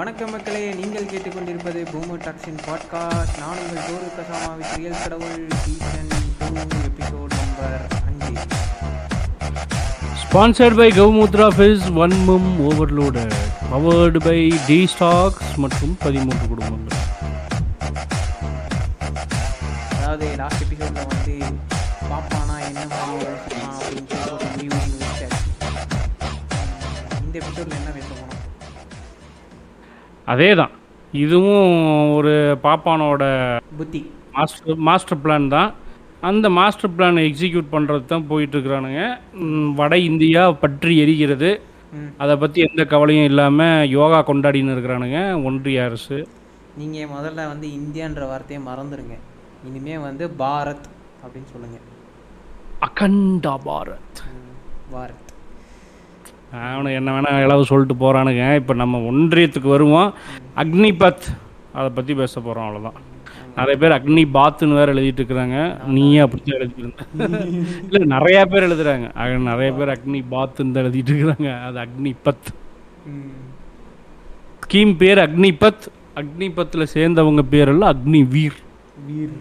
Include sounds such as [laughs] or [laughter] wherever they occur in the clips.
வணக்கம் மக்களே நீங்கள் கேட்டுக்கொண்டிருப்பது பூமோ டாக்ஸின் பாட்காஸ்ட். நான் உங்கள் டோரு கசாமா வித் ரியல் கடவுள் சீசன் டூ எபிசோட் நம்பர் அஞ்சு. By Gaumutra Fizz One Mum Overloaded. Powered by D Stocks மற்றும் பதிமூன்று குடும்பங்கள். அதாவது லாஸ்ட் எபிசோடில் வந்து பாப்பானா அதே தான் இதுவும் ஒரு பாப்பானோட புத்தி. மாஸ்டர் மாஸ்டர் பிளான் தான். அந்த மாஸ்டர் பிளானை எக்ஸிக்யூட் பண்ணுறது தான் போயிட்டுருக்குறானுங்க. வட இந்தியா பற்றி எரிகிறது. அதை பற்றி எந்த கவலையும் இல்லாமல் யோகா கொண்டாடின்னு இருக்கிறானுங்க ஒன்றிய அரசு. நீங்கள் முதல்ல வந்து இந்தியான்ற வார்த்தையை மறந்துடுங்க இனிமே வந்து பாரத் அப்படின்னு சொல்லுங்கள் அகண்டா பாரத். பாரத். அவனுக்கு என்ன வேணால் இளவு சொல்லிட்டு போகிறானுங்க இப்போ நம்ம ஒன்றியத்துக்கு வருவோம். அக்னிபத் அதை பற்றி பேச போகிறோம் அவ்வளோதான் நிறைய பேர் அக்னி பாத்துன்னு வேற எழுதிட்டு இருக்கிறாங்க. நீயே அப்படி எழுதிட்டு இல்லை நிறைய பேர் எழுதுறாங்க. அக நிறைய பேர் அக்னி பாத்துன்னு தான் எழுதிட்டு இருக்கிறாங்க. அது அக்னிபத். ஸ்கீம் பேர் அக்னிபத். அக்னிபத்தில் சேர்ந்தவங்க பேரெல்லாம் அக்னி வீர் வீர்.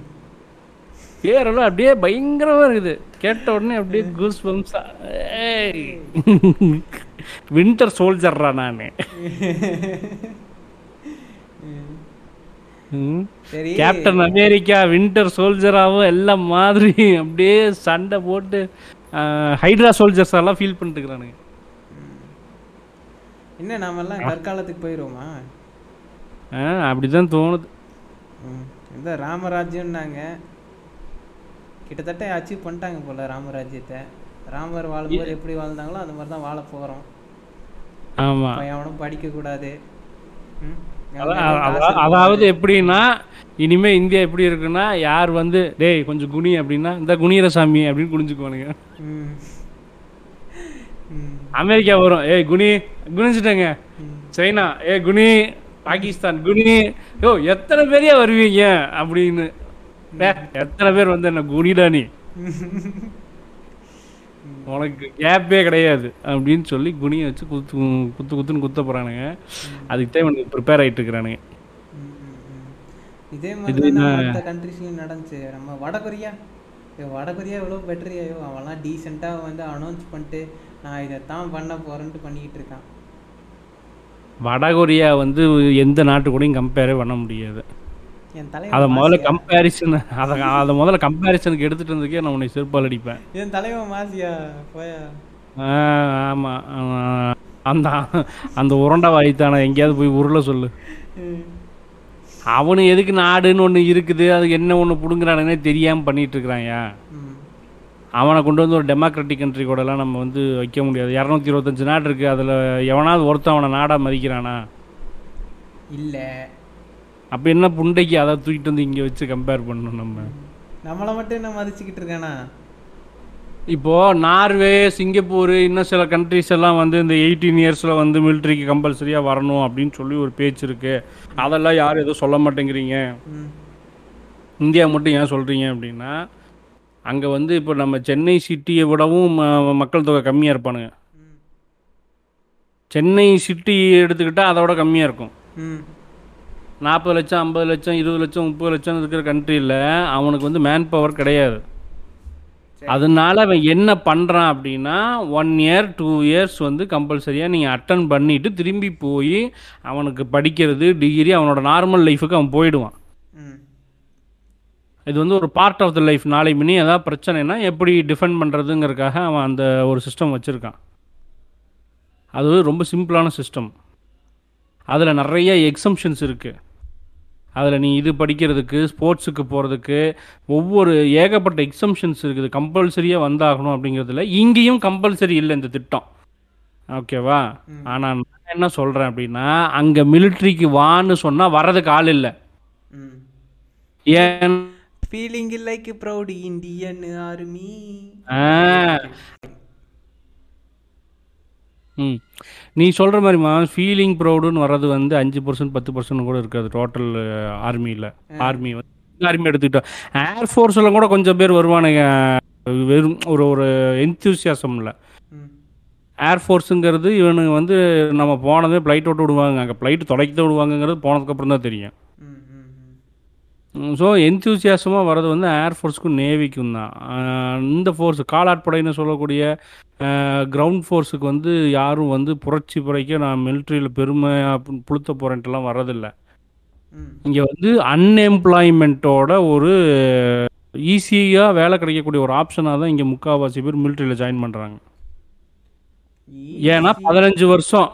பேரெல்லாம் அப்படியே பயங்கரமா இருக்குது. கேட்ட உடனே அப்படியே கூஸ் பம்ஸா வின்டர் சோல்ஜர்ரா நான். கேப்டன் அமெரிக்கா வின்டர் சோல்ஜராகவும் எல்லாம் மாதிரி அப்படியே சண்டை போட்டு ஹைட்ரா சோல்ஜர்ஸ் எல்லாம் ஃபீல் பண்ணிட்டு இருக்கிறானுங்க என்ன நாமெல்லாம் கற்காலத்துக்கு போயிடுவோமா அப்படிதான் தோணுது. இந்த ராமராஜ்யம்னாங்க கிட்டத்தட்ட அச்சீவ் பண்ணிட்டாங்க போல ராமராஜ்யத்தை ராமர் வாழும்போது எப்படி வாழ்ந்தாங்களோ அந்த மாதிரி தான் வாழ போகிறோம் ஆமா. இப்போ எவனும் படிக்கக்கூடாது அதாவது எப்படின்னா இனிமே இந்தியா எப்படி இருக்குன்னா யார் வந்து டேய் கொஞ்சம் குனி அப்படின்னா இந்த குனியரசாமி அப்படின்னு குனிஞ்சுக்குவானுங்க. ம். ம். அமெரிக்கா வரும். ஏய் குனி குனிஞ்சிட்டேங்க. சைனா ஏ குனி. பாகிஸ்தான் குனி. யோ எத்தனை பேரையா வருவீங்க? அப்படின்னு. எத்தனை பேர் வந்து என்ன குனிடா நீ? [laughs] உனக்கு கேப்பே கிடையாது அப்படின்னு சொல்லி குனியை வச்சு குத்து குத்து குத்துன்னு குத்த போறானுங்க. அதுக்கு தான் இவனுக்கு ப்ரிப்பேர் ஆயிட்டு இருக்கிறானுங்க. இதே மாதிரி மற்ற கண்ட்ரிஸ்லையும் நடந்துச்சு. நம்ம வடகொரியா வடகொரியா எவ்வளோ பெட்டரியாயோ அவன்லாம் டீசெண்டாக வந்து அனௌன்ஸ் பண்ணிட்டு நான் இதை தான் பண்ண போகிறேன்ட்டு பண்ணிக்கிட்டு இருக்கான். வடகொரியா வந்து எந்த நாட்டு கூடயும் கம்பேரே பண்ண முடியாது. அதை முதல்ல கம்பேரிசன் அதை அதை முதல்ல கம்பேரிசனுக்கு எடுத்துட்டு இருந்ததுக்கே நான் உன்னை செருப்பால் அடிப்பேன். என் தலைவன் மாசியா போயா? ஆ, ஆமா ஆமா. அந்த அந்த உருண்டை வாய்த்தான எங்கேயாவது போய் உருளை சொல்லு. அவனு எதுக்கு நாடுன்னு ஒன்று இருக்குது அது என்ன ஒன்று பிடுங்குறானுன்னே தெரியாமல் பண்ணிட்டு இருக்கிறாயா. அவனை கொண்டு வந்து ஒரு டெமோக்ராட்டிக் கண்ட்ரி கூடலாம் நம்ம வந்து வைக்க முடியாது. இரநூத்தி இருபத்தஞ்சு நாடு இருக்குது அதில் எவனாவது ஒருத்தன் அவனை நாடாக மதிக்கிறானா? இல்ல. அப்போ என்ன புண்டைக்கு அதை தூக்கிட்டு வந்து இங்கே வச்சு கம்பேர் பண்ணணும் நம்ம? நம்மளை மட்டும் என்ன மதிச்சுக்கிட்டு இருக்கானா? இப்போது நார்வே சிங்கப்பூர் இன்னும் சில கண்ட்ரிஸ் எல்லாம் வந்து இந்த எயிட்டீன் இயர்ஸில் வந்து மிலிட்ரிக்கு கம்பல்சரியாக வரணும் அப்படின்னு சொல்லி ஒரு பேச்சு இருக்குது அதெல்லாம் யாரும் எதுவும் சொல்ல மாட்டேங்கிறீங்க? இந்தியா மட்டும் ஏன் சொல்கிறீங்க அப்படின்னா அங்கே வந்து இப்போ நம்ம சென்னை சிட்டியை விடவும் மக்கள் தொகை கம்மியாக இருப்பானுங்க. சென்னை சிட்டி எடுத்துக்கிட்டால் அதோட கம்மியாக இருக்கும். நாற்பது லட்சம் ஐம்பது லட்சம் இருபது லட்சம் முப்பது லட்சம் இருக்கிற கண்ட்ரியில் அவனுக்கு வந்து மேன் பவர் கிடையாது அதனால அவன் என்ன பண்ணுறான் அப்படின்னா ஒன் இயர் டூ இயர்ஸ் வந்து கம்பல்சரியாக நீங்கள் அட்டன் பண்ணிவிட்டு திரும்பி போய் அவனுக்கு படிக்கிறது டிகிரி அவனோட நார்மல் லைஃபுக்கு அவன் போயிடுவான். இது வந்து ஒரு பார்ட் ஆஃப் த லைஃப் நாளை மினி ஏதாவது பிரச்சனைனா எப்படி டிஃபெண்ட் பண்ணுறதுங்கிறதுக்காக அவன் அந்த ஒரு சிஸ்டம் வச்சுருக்கான். அது ரொம்ப சிம்பிளான சிஸ்டம் அதில் நிறைய எக்ஸம்ஷன்ஸ் இருக்குது அதில் நீ இது படிக்கிறதுக்கு ஸ்போர்ட்ஸுக்கு போகிறதுக்கு ஒவ்வொரு ஏகப்பட்ட எக்ஸம்ஷன்ஸ் இருக்குது. கம்பல்சரியாக வந்தாகணும் அப்படிங்கிறதுல இங்கேயும் கம்பல்சரி இல்லை இந்த திட்டம். ஓகேவா ஆனால் நான் என்ன சொல்கிறேன் அப்படின்னா அங்கே மிலிட்ரிக்கு வான்னு சொன்னால் வர்றதுக்கு ஆள் இல்லை. ஏன்? Feeling like proud Indian army. ம். நீ சொல்கிற மாதிரிமா ஃபீலிங் ப்ரௌடுன்னு வர்றது வந்து அஞ்சு பர்சன்ட் பத்து பர்சன்ட் கூட இருக்காது டோட்டல் ஆர்மியில் ஆர்மி வந்து ஆர்மி எடுத்துக்கிட்டோம் ஏர்ஃபோர்ஸில் கூட கொஞ்சம் பேர் வருவானுங்க. வெறும் ஒரு ஒரு என்தூசியாசமில் ம். ஏர்ஃபோர்ஸுங்கிறது இவனுங்க வந்து நம்ம போனதே ஃப்ளைட் விட்டு விடுவாங்க. அங்கே ஃப்ளைட் தொடக்கிட்டு விடுவாங்கங்கிறது போனதுக்கப்புறம் தான் தெரியும். ஸோ என்தூசியாசமாக வர்றது வந்து ஏர்ஃபோர்ஸுக்கும் நேவிக்கும் தான். இந்த ஃபோர்ஸ் காலாட்படைன்னு சொல்லக்கூடிய கிரவுண்ட் ஃபோர்ஸுக்கு வந்து யாரும் வந்து புரட்சி புரைக்க நான் மிலிட்ரியில் பெருமை அப்படின்னு புளுத்த போகிறேன்ட்டுலாம் வர்றதில்ல. இங்கே வந்து அன்எம்ப்ளாய்மெண்ட்டோட ஒரு ஈஸியாக வேலை கிடைக்கக்கூடிய ஒரு ஆப்ஷனாக தான் இங்கே முக்கால்வாசி பேர் மிலிட்ரியில் ஜாயின் பண்ணுறாங்க ஏன்னா பதினஞ்சு வருஷம்.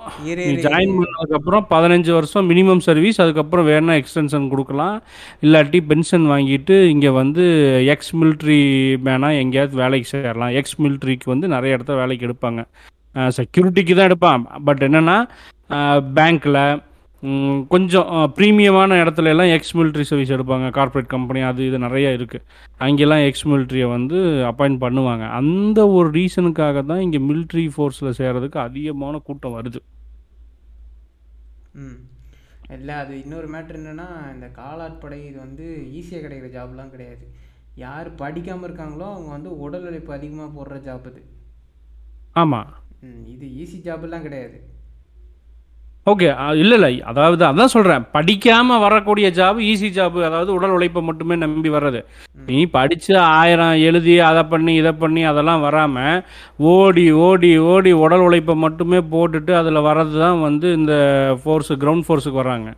நீ ஜாயின். பண்ணதுக்கப்புறம் பதினஞ்சு வருஷம் மினிமம் சர்வீஸ் அதுக்கப்புறம் வேணா எக்ஸ்டென்ஷன் கொடுக்கலாம். இல்லாட்டி பென்ஷன் வாங்கிட்டு இங்கே வந்து எக்ஸ் மிலிட்ரி மேனாக எங்கேயாவது வேலைக்கு சேரலாம். எக்ஸ் மிலிட்ரிக்கு வந்து நிறைய இடத்த வேலைக்கு எடுப்பாங்க. செக்யூரிட்டிக்கு தான் எடுப்பான். பட் என்னென்னா பேங்க்கில் கொஞ்சம் ப்ரீமியமான இடத்துல எல்லாம் எக்ஸ் மிலிட்ரி சர்வீஸ் எடுப்பாங்க. கார்ப்பரேட் கம்பெனி அது இது நிறைய இருக்குது அங்கெல்லாம் எக்ஸ் மிலிட்ரியை வந்து அப்பாயிண்ட் பண்ணுவாங்க. அந்த ஒரு ரீசனுக்காக தான் இங்கே மிலிட்ரி ஃபோர்ஸில் சேர்றதுக்கு அதிகமான கூட்டம் வருது. ம். இல்லை அது இன்னொரு மேட்ரு என்னன்னா இந்த காலாட்படை இது வந்து ஈஸியாக கிடைக்கிற ஜாப்லாம் கிடையாது. யார் படிக்காமல் இருக்காங்களோ அவங்க வந்து உடல் உழைப்பு அதிகமாக போடுற ஜாப் இது ஆமாம் ம் இது ஈஸி ஜாப்லாம் கிடையாது. ஓகே இல்லை இல்லை அதாவது அதான் சொல்கிறேன் படிக்காமல் வரக்கூடிய ஜாப் ஈஸி ஜாப் அதாவது உடல் உழைப்பை மட்டுமே நம்பி வர்றது. நீ படித்து ஆயிரம் எழுதி அதை பண்ணி இதை பண்ணி அதெல்லாம் வராமல் ஓடி ஓடி ஓடி உடல் உழைப்பை மட்டுமே போட்டுட்டு அதில் வர்றது தான் வந்து இந்த ஃபோர்ஸு கிரவுண்ட் ஃபோர்ஸுக்கு வர்றாங்க.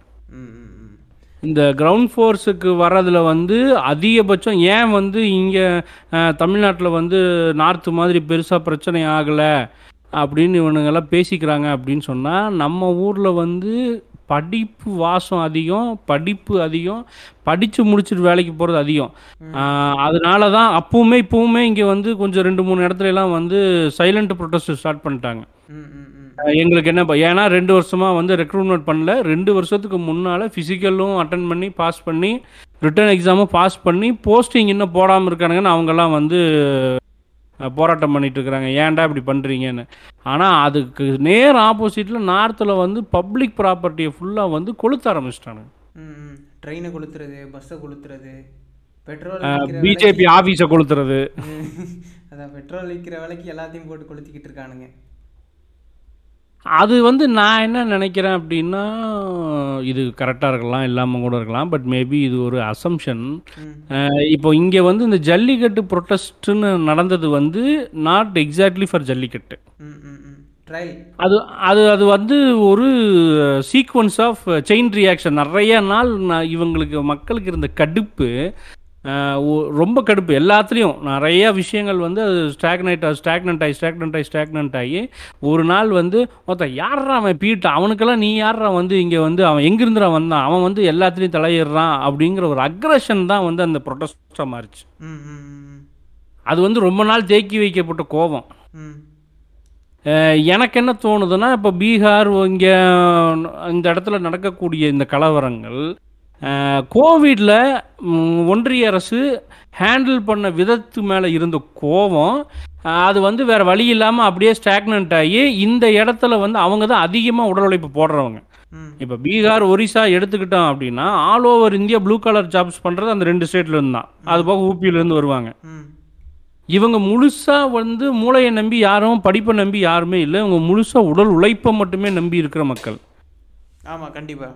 இந்த கிரவுண்ட் ஃபோர்ஸுக்கு வர்றதுல வந்து அதிகபட்சம் ஏன் வந்து இங்கே தமிழ்நாட்டில் வந்து நார்த்து மாதிரி பெருசாக பிரச்சனை ஆகலை? அப்படின்னு இவனுங்கெல்லாம் பேசிக்கிறாங்க அப்படின்னு சொன்னால் நம்ம ஊரில் வந்து படிப்பு வாசம் அதிகம் படிப்பு அதிகம் படித்து முடிச்சுட்டு வேலைக்கு போகிறது அதிகம். அதனால தான் அப்பவுமே இப்போவுமே இங்கே வந்து கொஞ்சம் ரெண்டு மூணு இடத்துல எல்லாம் வந்து சைலண்ட் ப்ரொட்டஸ்ட் ஸ்டார்ட் பண்ணிட்டாங்க. எங்களுக்கு என்ன ஏன்னா ரெண்டு வருஷமா வந்து ரெக்ரூட்மெண்ட் பண்ணல. ரெண்டு வருஷத்துக்கு முன்னால ஃபிசிக்கலும் அட்டன் பண்ணி பாஸ் பண்ணி ரிட்டர்ன் எக்ஸாமும் பாஸ் பண்ணி போஸ்டிங் இன்னும் போடாமல் இருக்கானுங்கன்னு அவங்கெல்லாம் வந்து போராட்டம் பண்ணிட்டு இருக்கிறாங்க. ஏன்டா இப்படி பண்ணுறீங்கன்னு ஆனால் அதுக்கு நேர் ஆப்போசிட்டில் நார்த்தில் வந்து பப்ளிக் ப்ராப்பர்ட்டியை ஃபுல்லாக வந்து கொளுத்த ஆரம்பிச்சிட்டானுங்க. ட்ரெயினை கொளுத்துறது பஸ்ஸை கொளுத்துறது பெட்ரோல் பிஜேபி ஆஃபீஸை கொளுத்துறது. [laughs] அதான் பெட்ரோல் விற்கிற விலைக்கு எல்லாத்தையும் போட்டு கொளுத்திக்கிட்டு இருக்கானுங்க. அது வந்து நான் என்ன நினைக்கிறேன் அப்படின்னா இது கரெக்டாக இருக்கலாம் இல்லாமல் கூட இருக்கலாம் பட் மேபி இது ஒரு அசம்ஷன் இப்போ இங்கே வந்து இந்த ஜல்லிக்கட்டு ப்ரொட்டஸ்ட்டுன்னு நடந்தது வந்து நாட் எக்ஸாக்ட்லி ஃபார் ஜல்லிக்கட்டு. அது அது அது வந்து ஒரு சீக்வன்ஸ் ஆஃப் செயின் ரியாக்ஷன் நிறைய நாள் இவங்களுக்கு மக்களுக்கு இருந்த கடுப்பு. ரொம்ப கடுப்பு. எல்லாத்துலேயும் நிறைய விஷயங்கள் வந்து அது ஸ்டாக்னேட் ஸ்டாக்னண்ட் ஆகி ஸ்டாக்னண்ட் ஆகி ஸ்டாக்னண்ட் ஆகி ஒரு நாள் வந்து ஒருத்தன் யாரா அவன் பீட்டு அவனுக்கெல்லாம் நீ யாரா வந்து இங்கே வந்து அவன் எங்கிருந்துடா வந்தான்? அவன் வந்து எல்லாத்துலேயும் தலையிடுறான் அப்படிங்கிற ஒரு அக்ரஷன் தான் வந்து அந்த ப்ரொட்டஸ்டாக மாறிச்சு. அது வந்து ரொம்ப நாள் தேக்கி வைக்கப்பட்ட கோபம். எனக்கு என்ன தோணுதுன்னா இப்போ பீகார் இங்கே இந்த இடத்துல நடக்கக்கூடிய இந்த கலவரங்கள் கோவிடில் ஒன்றிய அரசு ஹேண்டில் பண்ண விதத்து மேலே இருந்த கோபம் அது வந்து வேறு வழி இல்லாமல் அப்படியே ஸ்டாக்னண்ட் ஆகி இந்த இடத்துல வந்து அவங்க தான் அதிகமாக உடல் உழைப்பு போடுறவங்க. இப்போ பீகார் ஒரிசா எடுத்துக்கிட்டோம் அப்படின்னா all over India blue colour jobs பண்ணுறது அந்த ரெண்டு ஸ்டேட்ல இருந்து தான். அது போக ஊபியிலேருந்து வருவாங்க. இவங்க முழுசா வந்து மூளையை நம்பி யாரும் படிப்பை நம்பி யாருமே இல்லை. இவங்க முழுசா உடல் உழைப்பை மட்டுமே நம்பி இருக்கிற மக்கள். ஆமாம் கண்டிப்பாக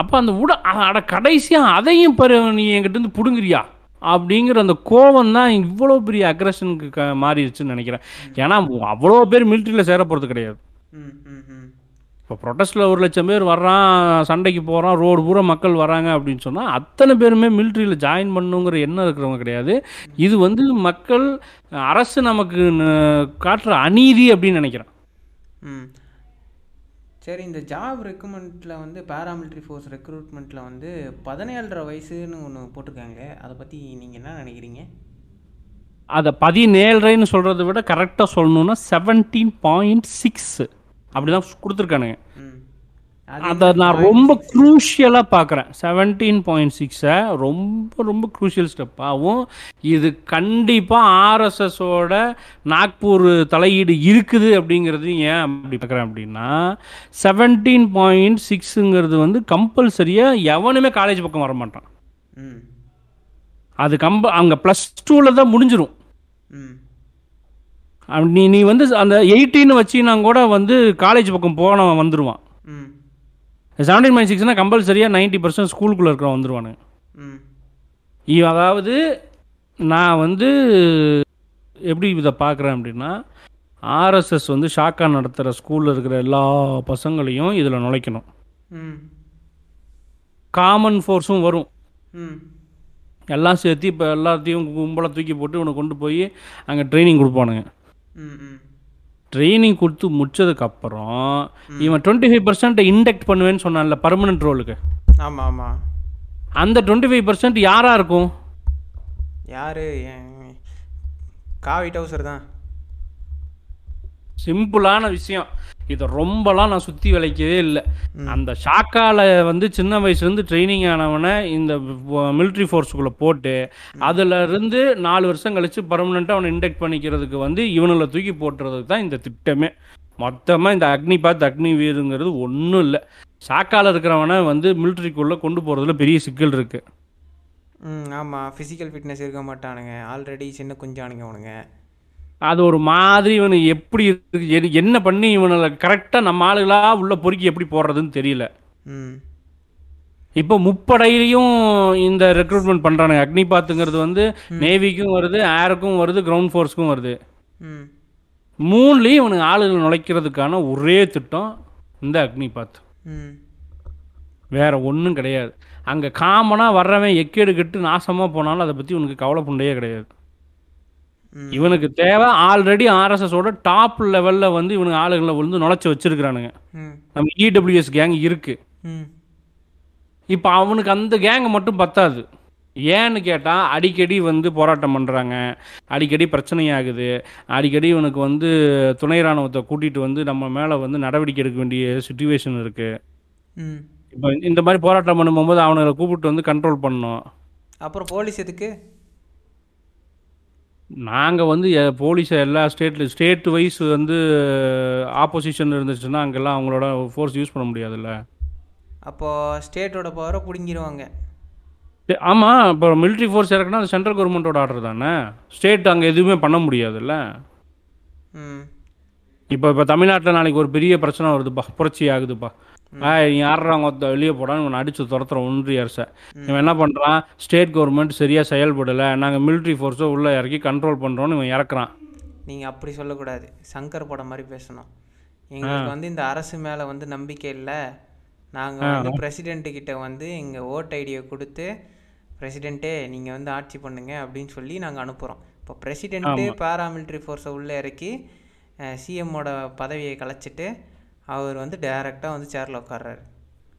அப்போ அந்த உட அட கடைசியாக அதையும் பாரு நீ என்கிட்ட இருந்து பிடுங்குறியா? அப்படிங்கிற அந்த கோவம் தான் இவ்வளோ பெரிய அக்ரஷனுக்கு க மாறிடுச்சுன்னு நினைக்கிறேன். ஏன்னா அவ்வளோ பேர் மிலிட்ரியில் சேர போகிறது கிடையாது. இப்போ ப்ரொட்டஸ்ட்டில் ஒரு லட்சம் பேர் வர்றான் சண்டைக்கு போகிறான் ரோடு பூரா மக்கள் வராங்க அப்படின்னு சொன்னால் அத்தனை பேருமே மிலிட்ரியில் ஜாயின் பண்ணுங்கிற எண்ணம் இருக்கிறவங்க கிடையாது. இது வந்து மக்கள் அரசு நமக்கு காட்டுற அநீதி அப்படின்னு நினைக்கிறேன். சரி இந்த ஜாப் ரெக்ரூட்மெண்ட்டில் வந்து பேராமிலிட்ரி ஃபோர்ஸ் ரெக்ரூட்மெண்ட்டில் வந்து பதினேழரை வயசுன்னு ஒன்று போட்டிருக்காங்க அதை பற்றி நீங்கள் என்ன நினைக்கிறீங்க? அதை பதினேழரைன்னு சொல்கிறத விட கரெக்டாக சொல்லணும்னா செவன்டீன் பாயிண்ட் சிக்ஸ் அப்படி தான் கொடுத்துருக்கானுங்க. ம். அதை நான் ரொம்ப குரூஷியலாக பார்க்குறேன். செவன்டீன் பாயிண்ட் சிக்ஸை ரொம்ப ரொம்ப குரூஷியல் ஸ்டெப்பாகவும் இது கண்டிப்பாக ஆர்எஸ்எஸோட நாக்பூர் தலையீடு இருக்குது அப்படிங்கிறது ஏன் அப்படி பார்க்குறேன் அப்படின்னா செவன்டீன் பாயிண்ட் சிக்ஸுங்கிறது வந்து கம்பல்சரியாக எவனுமே காலேஜ் பக்கம் வர மாட்டான் அது கம்ப அங்கே ப்ளஸ் டூவில் தான் முடிஞ்சிரும். ம். அப்ப நீ நீ வந்து அந்த எயிட்டின்னு வச்சினா கூட வந்து காலேஜ் பக்கம் போனவன் வந்துடுவான் செவன்டீன் பாயிண்ட் சிக்ஸ்னால் கம்பல்சரியாக நைன்ட்டி பர்சன்ட் ஸ்கூலுக்குள்ளே இருக்கிறவன் இ- அதாவது நான் வந்து எப்படி இதை பார்க்குறேன் அப்படின்னா ஆர்எஸ்எஸ் வந்து ஷாக்கா நடத்துகிற ஸ்கூலில் இருக்கிற எல்லா பசங்களையும் இதில் நுழைக்கணும். காமன் ஃபோர்ஸும் வரும். ம். எல்லாம் சேர்த்து இப்போ எல்லாத்தையும் கும்பலை தூக்கி போட்டு இவனை கொண்டு போய் அங்கே ட்ரைனிங் கொடுப்பானுங்க. ட்ரைனிங் கொடுத்து முடிச்சதுக்கப்புறம் இவன் டுவெண்ட்டி ஃபைவ் பர்சன்ட் இண்டெக்ட் பண்ணுவேன்னு சொன்னான்ல பர்மனெண்ட் ரோலுக்கு ஆமாம் ஆமாம் அந்த டுவெண்ட்டி ஃபைவ் பர்சன்ட் யாராக இருக்கும்? யார்? காவி டவுசர் தான். சிம்பிளான விஷயம். இதை ரொம்பலாம் நான் சுற்றி விளைக்கவே இல்லை. அந்த ஷாக்கால வந்து சின்ன வயசுலேருந்து ட்ரைனிங் ஆனவனை இந்த மிலிட்ரி ஃபோர்ஸுக்குள்ளே போட்டு அதுல இருந்து நாலு வருஷம் கழிச்சு பர்மனெண்ட்டாக அவனை இண்டெக்ட் பண்ணிக்கிறதுக்கு வந்து இவனுங்களை தூக்கி போட்டுறதுக்கு தான் இந்த திட்டமே. மொத்தமாக இந்த அக்னி பாத் அக்னி வீருங்கிறது ஒன்றும் இல்லை. ஷாக்கால இருக்கிறவனை வந்து மிலிட்ரிக்குள்ளே கொண்டு போகிறதுல பெரிய சிக்கல் இருக்குது ம் ஆமாம் ஃபிசிக்கல் ஃபிட்னஸ் இருக்க மாட்டானுங்க. ஆல்ரெடி சின்ன குஞ்சானுங்க அவனுங்க. அது ஒரு மாதிரி இவனுக்கு எப்படி என்ன பண்ணி இவனை கரெக்டாக நம்ம ஆளுகளா உள்ள பொறுக்கி எப்படி போடுறதுன்னு தெரியல. இப்போ முப்படையிலையும் இந்த ரெக்ரூட்மெண்ட் பண்ணுறானுங்க அக்னிபாத்துங்கிறது வந்து நேவிக்கும் வருது ஏருக்கும் வருது கிரவுண்ட் ஃபோர்ஸ்க்கும் வருது. மூணுலேயும் இவனுக்கு ஆளுகள் நுழைக்கிறதுக்கான ஒரே திட்டம் இந்த அக்னிபாத் வேற ஒன்றும் கிடையாது. அங்கே காமனாக வர்றவன் எக்கேடு கெட்டு நாசமாக போனாலும் அதை பற்றி இவனுக்கு கவலை புண்டையே கிடையாது. இவனுக்கு தேவை ஆல்ரெடி ஆர்எஸ்எஸோட டாப் லெவலில் வந்து இவனுக்கு ஆளுகளை வந்து நுழைச்சி வச்சிருக்கிறானுங்க. நம்ம இடபிள்யூஎஸ் கேங் இருக்கு. இப்போ அவனுக்கு அந்த கேங் மட்டும் பத்தாது. ஏன்னு கேட்டால் அடிக்கடி வந்து போராட்டம் பண்ணுறாங்க அடிக்கடி பிரச்சனையாகுது. அடிக்கடி இவனுக்கு வந்து துணை ராணுவத்தை கூட்டிகிட்டு வந்து நம்ம மேலே வந்து நடவடிக்கை எடுக்க வேண்டிய சுச்சுவேஷன் இருக்குது ம். இப்போ இந்த மாதிரி போராட்டம் பண்ணும்போது அவனுங்களை கூப்பிட்டு வந்து கண்ட்ரோல் பண்ணோம் அப்புறம் போலீஸ் எதுக்கு? நாங்கள் வந்து போலீஸை எல்லா ஸ்டேட்ல ஸ்டேட் வைஸ் வந்து ஆப்போசிஷன் இருந்துச்சுன்னா அங்கெல்லாம் அவங்களோட ஃபோர்ஸ் யூஸ் பண்ண முடியாதுல்ல. அப்போது ஸ்டேட்டோட பவரை பிடுங்கிடுவாங்க சரி, ஆமா இப்போ military ஃபோர்ஸ் இறக்குனா அது சென்ட்ரல் கவர்மெண்ட்டோட ஆர்டர் தானே? ஸ்டேட் அங்கே எதுவுமே பண்ண முடியாதுல்ல. இப்போ இப்போ தமிழ்நாட்டில் நாளைக்கு ஒரு பெரிய பிரச்சனை வருதுப்பா புரட்சி ஆகுதுப்பா. நீ ஒருத்த வெளியே போடான்னு இவனை அடிச்சு துரத்துறோம் ஒன்றிய அரசை. இவன் என்ன பண்ணுறான் ஸ்டேட் கவர்மெண்ட் சரியாக செயல்படலை. நாங்கள் military ஃபோர்ஸை உள்ளே இறக்கி கண்ட்ரோல் பண்ணுறோன்னு இவன் இறக்குறான். நீங்கள் அப்படி சொல்லக்கூடாது. சங்கர் படம் மாதிரி பேசணும். எங்களுக்கு வந்து இந்த அரசு மேலே வந்து நம்பிக்கை இல்லை. நாங்கள் வந்து பிரசிடென்ட்டு கிட்ட வந்து எங்கள் ஓட் ஐடியை கொடுத்து பிரசிடென்ட்டே நீங்கள் வந்து ஆட்சி பண்ணுங்க அப்படின்னு சொல்லி நாங்கள் அனுப்புகிறோம் இப்போ பிரசிடென்ட்டு பாராமிலிட்ரி ஃபோர்ஸை உள்ளே இறக்கி சிஎம்மோட பதவியை கலைச்சிட்டு அவர் வந்து டைரெக்டாக வந்து சேரில் உட்கார்றாரு.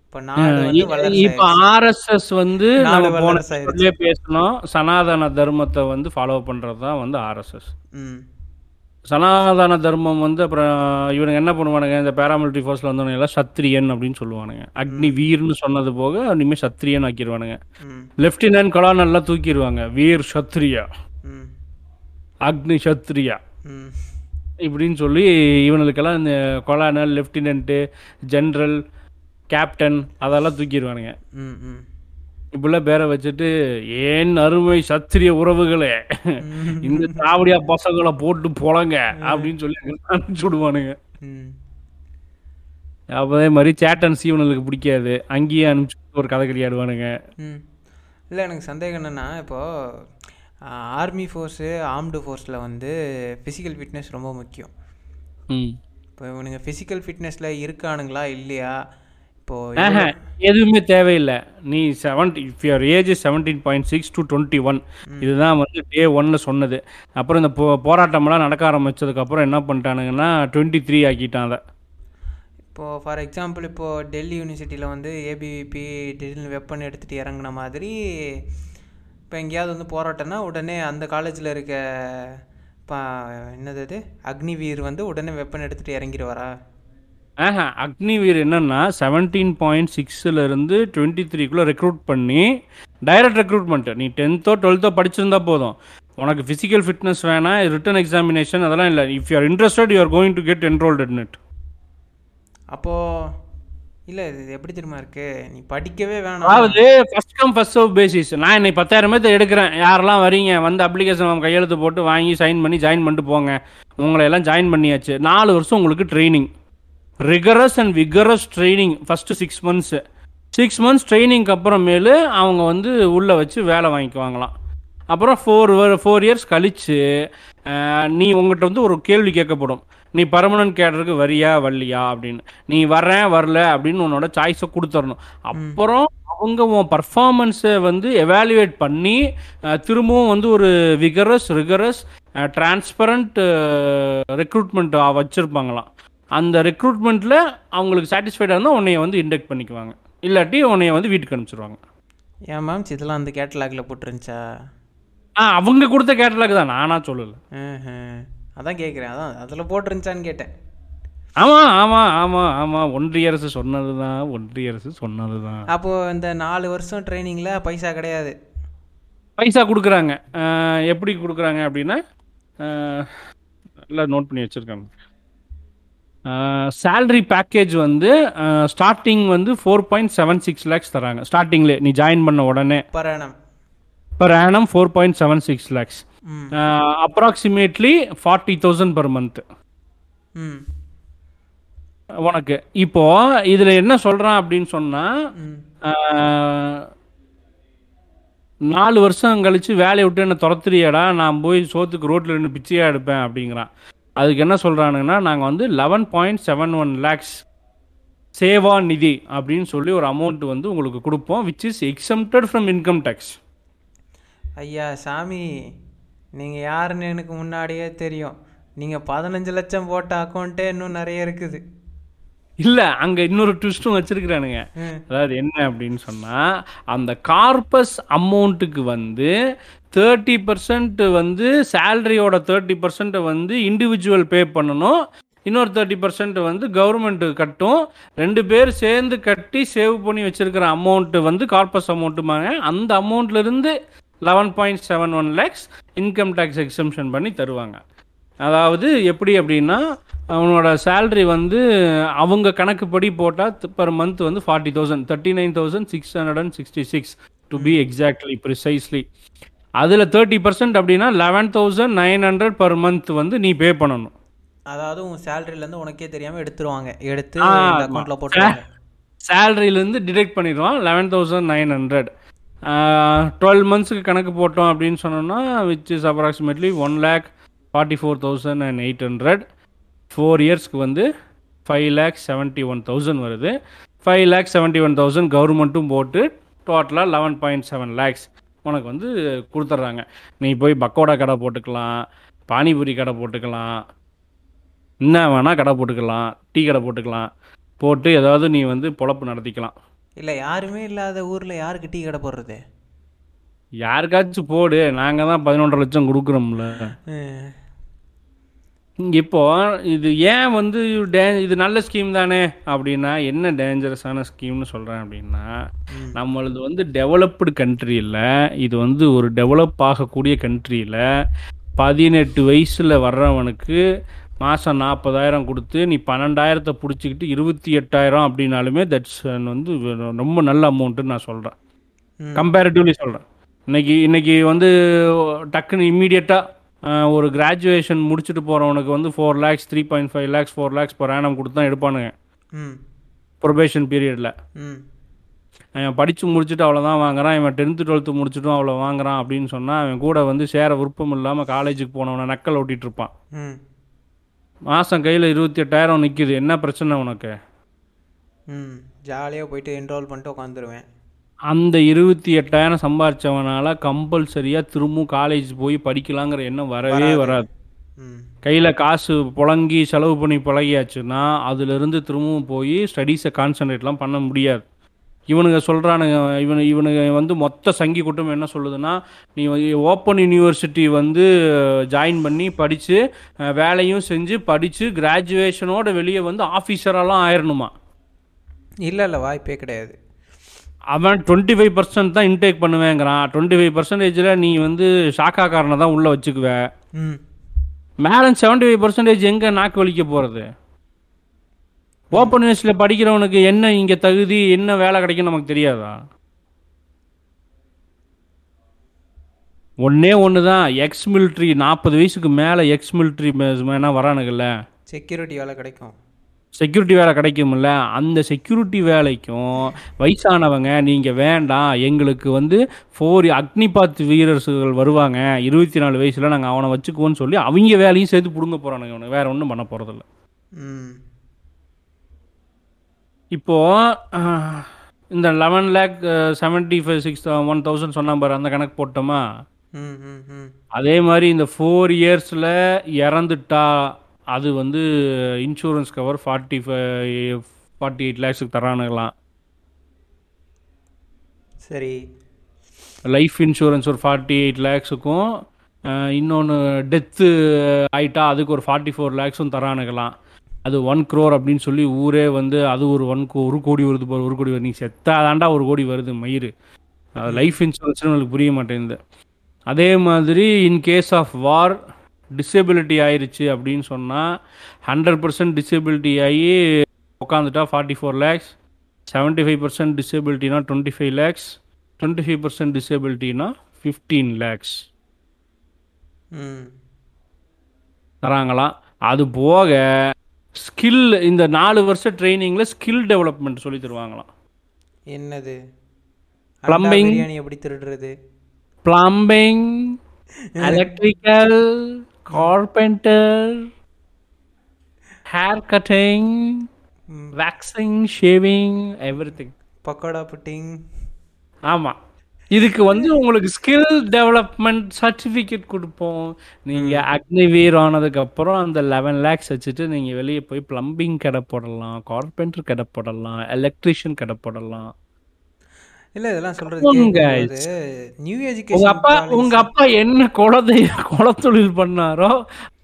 இப்போ நாடு இப்போ ஆர்எஸ்எஸ் வந்து நம்ம போன பேசணும். சனாதன தர்மத்தை வந்து ஃபாலோ பண்ணுறது தான் வந்து ஆர்எஸ்எஸ் சனாதன தர்மம் வந்து அப்புறம் இவனுங்க என்ன பண்ணுவானுங்க? இந்த பேராமிலிட்டரி ஃபோர்ஸில் வந்தவனுங்க எல்லாம் சத்திரியன் அப்படின்னு சொல்லுவானுங்க. அக்னி வீர்னு சொன்னது போக இனிமேல் சத்திரியன் ஆக்கிடுவானுங்க லெஃப்டினன்ட் கலான் எல்லாம் தூக்கிடுவாங்க வீர் சத்ரியா அக்னி சத்ரியா இப்படின்னு சொல்லி இவனுக்கெல்லாம் இந்த கொலானல் லெஃப்டினன்ட்டு ஜென்ரல் கேப்டன் அதெல்லாம் தூக்கிடுவானுங்க. இப்படிலாம் பேரை வச்சுட்டு ஏன் அருமை சத்திரிய உறவுகளே? இந்த திராவிடியா பசங்களை போட்டு போலங்க அப்படின்னு சொல்லி அனுப்பிச்சு விடுவானுங்க. அதே மாதிரி சேட்டன் சீவனுக்கு பிடிக்காது. அங்கேயே அனுப்பிச்சு ஒரு கதை ஆடுவானுங்க ம். இல்லை எனக்கு சந்தேகம் என்னென்னா இப்போது ஆர்மி ஃபோர்ஸு ஆர்ம்டு ஃபோர்ஸில் வந்து ஃபிசிக்கல் ஃபிட்னஸ் ரொம்ப முக்கியம். இப்போ இவனுங்க ஃபிசிக்கல் ஃபிட்னஸில் இருக்கானுங்களா இல்லையா? இப்போது ஆஹா, எதுவுமே தேவையில்லை. நீ seventy if your age seventeen point six to twenty one இதுதான் வந்து டே ஒன்ல சொன்னது. அப்புறம் இந்த போ போராட்டமெல்லாம் நடக்க ஆரம்பிச்சதுக்கப்புறம் என்ன பண்ணிட்டானுங்கன்னா டுவெண்ட்டி த்ரீ ஆக்கிட்டான் அதை இப்போது ஃபார் எக்ஸாம்பிள் இப்போது டெல்லி யூனிவர்சிட்டியில் வந்து ஏபிவிபி டிஜிட்டல் வெப்பன் எடுத்துகிட்டு இறங்குன மாதிரி இப்போ எங்கேயாவது வந்து போராட்டம்னா உடனே அந்த காலேஜில் இருக்க பா என்னது அது? அக்னிவீர் வந்து உடனே வெப்பன் எடுத்துகிட்டு இறங்கிடுவாரா? ஆஹா அக்னிவீர் என்னன்னா செவன்டீன் பாயிண்ட் சிக்ஸில் இருந்து டுவெண்ட்டி த்ரீக்குள்ளே ரெக்ரூட் பண்ணி டைரக்ட் ரெக்ரூட்மெண்ட் நீ டென்த்தோ டுவெல்த்தோ படிச்சிருந்தா போதும். உனக்கு ஃபிசிக்கல் ஃபிட்னஸ் வேணாம் ரிட்டன் எக்ஸாமினேஷன் அதெல்லாம் இல்லை. If you are interested you are going to get enrolled in it அப்போது இல்லை இது எப்படி தெரியுமா இருக்கு? நீ படிக்கவே வேணாம். அதாவது first come first serve basis நான் இன்னைக்கு பத்தாயிரம் பேர்த்த எடுக்கிறேன். யாரெல்லாம் வரீங்க? வந்து அப்ளிகேஷன் கையெழுத்து போட்டு வாங்கி சைன் பண்ணி ஜாயின் பண்ணிட்டு போங்க. உங்களை எல்லாம் ஜாயின் பண்ணியாச்சு. நாலு வருஷம் உங்களுக்கு training rigorous and vigorous training first six months six months ட்ரைனிங்க்கு அப்புறமேலு அவங்க வந்து உள்ளே வச்சு வேலை வாங்கிக்குவாங்களாம். அப்புறம் ஃபோர் ஃபோர் இயர்ஸ் கழித்து நீ உங்கள்கிட்ட வந்து ஒரு கேள்வி கேட்கப்படும். நீ பர்மனன்ட் கேடருக்கு வரியா வரலையா அப்படின்னு. நீ வர்றேன் வரல அப்படின்னு உன்னோட சாய்ஸை கொடுத்துடணும் அப்புறம் அவங்க உன் பர்ஃபார்மன்ஸை வந்து எவாலுவேட் பண்ணி திரும்பவும் வந்து ஒரு விகரஸ் ரிகரஸ் டிரான்ஸ்பரண்ட் ரெக்ரூட்மெண்ட் வச்சுருப்பாங்களாம். அந்த ரெக்ரூட்மெண்ட்டில் அவங்களுக்கு சாட்டிஸ்ஃபைடாக இருந்தால் உன்னைய வந்து இண்டெக்ட் பண்ணிக்குவாங்க. இல்லாட்டி உன்னைய வந்து வீட்டுக்கு அனுப்பிச்சிருவாங்க. ஏன் மேம் இதெல்லாம் அந்த கேட்டலாகில் போட்டுருந்துச்சா? ஆ அவங்க கொடுத்த கேட்டலாக் தான். நானா சொல்லலை. அதான் கேட்குறேன் அதான் அதில் போட்டுருந்துச்சான்னு கேட்டேன். ஆமாம் ஆமாம் ஆமாம் ஆமாம் ஒன்றிய அரசு சொன்னது தான் ஒன்றிய அரசு சொன்னது தான் அப்போது இந்த நாலு வருஷம் ட்ரைனிங்கில் பைசா கிடையாது. பைசா கொடுக்குறாங்க. எப்படி கொடுக்குறாங்க அப்படின்னா எல்லாம் நோட் பண்ணி வச்சுருக்காங்க. சேலரி பேக்கேஜ் வந்து ஸ்டார்டிங் வந்து four point seven six lakhs தராங்க. ஸ்டார்டிங்லே நீ ஜாயின் பண்ண உடனே. Per annum. Per annum four point seven six lakhs approximately forty thousand per month உனக்கு. இப்போ இதில் என்ன சொல்கிறான் அப்படின்னு சொன்னால் நாலு வருஷம் கழிச்சு வேலையை விட்டு என்ன துரத்துறியாடா நான் போய் சோத்துக்கு ரோட்டில் நின்று பிச்சையாக எடுப்பேன் அப்படிங்கிறான். அதுக்கு என்ன சொல்கிறானுங்கன்னா நாங்கள் வந்து eleven point seven one lakhs Seva Nidhi அப்படின்னு சொல்லி ஒரு அமௌண்ட் வந்து உங்களுக்கு கொடுப்போம் which is exempted from income tax ஐயா சாமி நீங்கள் யாருன்னு எனக்கு முன்னாடியே தெரியும். நீங்கள் பதினஞ்சு லட்சம் போட்ட அக்கௌண்ட்டே இன்னும் நிறைய இருக்குது. இல்லை அங்கே இன்னொரு ட்விஸ்ட்டும் வச்சிருக்கிறானுங்க. அதாவது என்ன அப்படின்னு சொன்னால் அந்த கார்பஸ் அமௌண்ட்டுக்கு வந்து தேர்ட்டி பர்சன்ட் வந்து சேலரியோட தேர்ட்டி பர்சன்ட்டை வந்து இண்டிவிஜுவல் பே பண்ணணும். இன்னொரு தேர்ட்டி பர்சன்ட் வந்து கவர்மெண்ட் கட்டும். ரெண்டு பேர் சேர்ந்து கட்டி சேவ் பண்ணி வச்சிருக்கிற அமௌண்ட் வந்து கார்பஸ் அமௌண்ட்டுமாங்க அந்த அமௌண்ட்லேருந்து eleven point seven one lakhs income tax exemption பண்ணி தருவாங்க. அதாவது எப்படி அப்படின்னா அவனோட சேலரி வந்து அவங்க கணக்குப்படி போட்டால் பர் மந்த் வந்து forty thousand thirty nine thousand six hundred and sixty six to be exactly precisely அதில் தேர்ட்டி பர்சன்ட் அப்படின்னா eleven thousand nine hundred per month வந்து நீ பே பண்ணணும். அதாவது உன் சேலரியிலேருந்து உனக்கே தெரியாமல் எடுத்துருவாங்க. எடுத்து அக்கௌண்ட்டில் போட்டுருவாங்க. சேலரியிலேருந்து டிடெக்ட் பண்ணிடுவான் eleven thousand nine hundred twelve மந்த்ஸுக்கு கணக்கு போட்டோம் அப்படின்னு சொன்னோம்னா which is approximately one lakh forty four thousand and eight hundred four இயர்ஸ்க்கு வந்து five lakh seventy one thousand வருது. Five lakh seventy one thousand கவர்மெண்ட்டும் போட்டு டோட்டலாக லெவன் பாயிண்ட் செவன் லேக்ஸ் உனக்கு வந்து கொடுத்துட்றாங்க. நீ போய் பக்கோடா கடை போட்டுக்கலாம் பானிபூரி கடை போட்டுக்கலாம் என்ன வேணால் கடை போட்டுக்கலாம் டீ கடை போட்டுக்கலாம் போட்டு ஏதாவது நீ வந்து பொழப்பு நடத்திக்கலாம். இல்லை யாருமே இல்லாத ஊரில் யாருக்கு டீ கடை போடுறது? யாருக்காச்சும் போடு நாங்கள் தான் பதினொன்றரை லட்சம் கொடுக்குறோம்ல. இப்போ இது ஏன் வந்து டே இது நல்ல ஸ்கீம் தானே? அப்படின்னா என்ன டேஞ்சரஸான ஸ்கீம்னு சொல்கிறேன் அப்படின்னா நம்மளது வந்து டெவலப்டு கண்ட்ரி இல்லை இது வந்து ஒரு டெவலப் ஆகக்கூடிய கண்ட்ரியில் பதினெட்டு வயசில் வர்றவனுக்கு மாதம் நாற்பதாயிரம் கொடுத்து நீ பன்னெண்டாயிரத்தை பிடிச்சிக்கிட்டு இருபத்தி எட்டாயிரம் அப்படின்னாலுமே தட்ஸ் வந்து ரொம்ப நல்ல அமௌண்ட்டுன்னு நான் சொல்கிறேன். கம்பேரிட்டிவ்லி சொல்கிறேன் இன்னைக்கு இன்னைக்கு வந்து டக்குன்னு இம்மீடியட்டாக ஒரு கிராஜுவேஷன் முடிச்சுட்டு போகிறவனுக்கு வந்து four lakhs three point five lakhs four lakhs per annum கொடுத்து தான் எடுப்பானுங்க. ம். ப்ரொபேஷன் பீரியடில் ம். அவன் படித்து முடிச்சுட்டு அவ்வளோதான் வாங்குறான். இவன் டென்த்து டுவெல்த்து முடிச்சுட்டும் அவ்வளோ வாங்குறான் அப்படின்னு சொன்னால் அவன் கூட வந்து சேர விருப்பம் இல்லாமல் காலேஜுக்கு போனவனை நக்கல் ஓட்டிகிட்டு இருப்பான். மாதம் கையில் இருபத்தி எட்டாயிரம் நிற்கிது என்ன பிரச்சனை உனக்கு? ம் ஜாலியாக போயிட்டு என்ரோல் பண்ணிட்டு உட்காந்துருவேன் அந்த இருபத்தி எட்டாயிரம் சம்பாரிச்சவனால கம்பல்சரியாக திரும்பவும் காலேஜ் போய் படிக்கலாங்கிற எண்ணம் வரவே வராது. கையில் காசு புழங்கி செலவு பண்ணி பழகியாச்சுன்னா அதுலேருந்து திரும்பவும் போய் ஸ்டடீஸை கான்சன்ட்ரேட்லாம் பண்ண முடியாது. இவனுங்க சொல்கிறானுங்க இவனு இவனுங்க வந்து மொத்த சங்கி கூட்டம் என்ன சொல்லுதுன்னா நீ ஓப்பன் யூனிவர்சிட்டி வந்து ஜாயின் பண்ணி படித்து வேலையும் செஞ்சு படித்து கிராஜுவேஷனோட வெளியே வந்து ஆஃபீஸரெல்லாம் ஆயிரணுமா? இல்லை இல்லை வாய்ப்பே கிடையாது. அவன் டுவெண்ட்டி ஃபைவ் பர்சன்ட் தான் இன்டேக் பண்ணுவேங்கிறான். டுவெண்ட்டி ஃபைவ் பர்சன்டேஜில் நீ வந்து ஷாக்காக்காரனை தான் உள்ளே வச்சுக்குவ. ம். பேலன்ஸ் செவன்ட்டி ஃபைவ் பர்சன்டேஜ் எங்கே நாக்கு வலிக்க போகிறது ஓப்பன் யூனிவர்சிட்டியில் படிக்கிறவனுக்கு என்ன இங்கே தகுதி என்ன வேலை கிடைக்கும் நமக்கு தெரியாதா? ஒண்ணே ஒன்று தான் எக்ஸ் மிலிட்ரி நாற்பது வயசுக்கு மேலே எக்ஸ் மிலிட்ரி மேனா வரானுங்கல்ல? செக்யூரிட்டி வேலை கிடைக்கும். செக்யூரிட்டி வேலை கிடைக்கும்ல. அந்த செக்யூரிட்டி வேலைக்கும் வயசானவங்க நீங்கள் வேண்டாம். எங்களுக்கு வந்து ஃபோர் அக்னிபாத் வீரர்கள் வருவாங்க. இருபத்தி நாலு வயசில் நாங்கள் அவனை வச்சுக்குவோன்னு சொல்லி அவங்க வேலையும் சேர்த்து பிடுங்க போகிறானுங்க வேற ஒன்றும் பண்ண போகிறதில்ல ம். இப்போது இந்த eleven lakh seventy five six one thousand சொன்ன பாரு அந்த கணக்கு போட்டோமா? அதே மாதிரி இந்த ஃபோர் இயர்ஸில் இறந்துட்டா அது வந்து insurance cover forty five forty eight லேக்ஸுக்கு தரானுங்களாம். சரி. லைஃப் இன்சூரன்ஸ் ஒரு ஃபார்ட்டி எயிட் லேக்ஸுக்கும் இன்னொன்று டெத்து ஆயிட்டா அதுக்கு ஒரு ஃபார்ட்டி ஃபோர் லேக்ஸும் தரானுங்களாம். அது ஒன் க்ரோர் அப்படின்னு சொல்லி ஊரே வந்து அது ஒரு ஒன் கோ ஒரு கோடி வருது பாரு ஒரு கோடி வருது. நீ செத்தாதாண்டா ஒரு கோடி வருது மயிறு. அது லைஃப் இன்சூரன்ஸ்னு உங்களுக்கு புரிய மாட்டேங்குது. அதே மாதிரி in case of war disability ஆயிருச்சு அப்படின்னு சொன்னால் ஹண்ட்ரட் பர்சன்ட் டிசேபிலிட்டி ஆகி உட்காந்துட்டா forty four lakhs seventy five percent டிசேபிலிட்டினா twenty five lakhs twenty five percent டிசேபிலிட்டினா fifteen lakhs தராங்களாம் அது போக ஸ்கில் இந்த நாலு வருஷம் ட்ரைனிங்கில் ஸ்கில் டெவலப்மெண்ட் சொல்லி தருவாங்களாம். என்னது? பிரியாணி எப்படி திருடுறது? Plumbing electrical carpenter hair cutting waxing shaving everything pakoda pudding. ஆமாம் இதுக்கு வந்து உங்களுக்கு ஸ்கில் டெவலப்மெண்ட் சர்டிஃபிகேட் கொடுப்போம். நீங்கள் அக்னிவீர் ஆனதுக்கப்புறம் அந்த லெவன் லேக்ஸ் வச்சுட்டு நீங்கள் வெளியே போய் ப்ளம்பிங் கடை போடலாம் கார்பெண்டர் கடை போடலாம் எலக்ட்ரிஷியன் கடை போடலாம். இல்ல இதெல்லாம் சொல்றது நியூ உங்க எஜுகேஷன் அப்பா உங்க அப்பா என்ன குலத்தை குலத்தொழில் பண்ணாரோ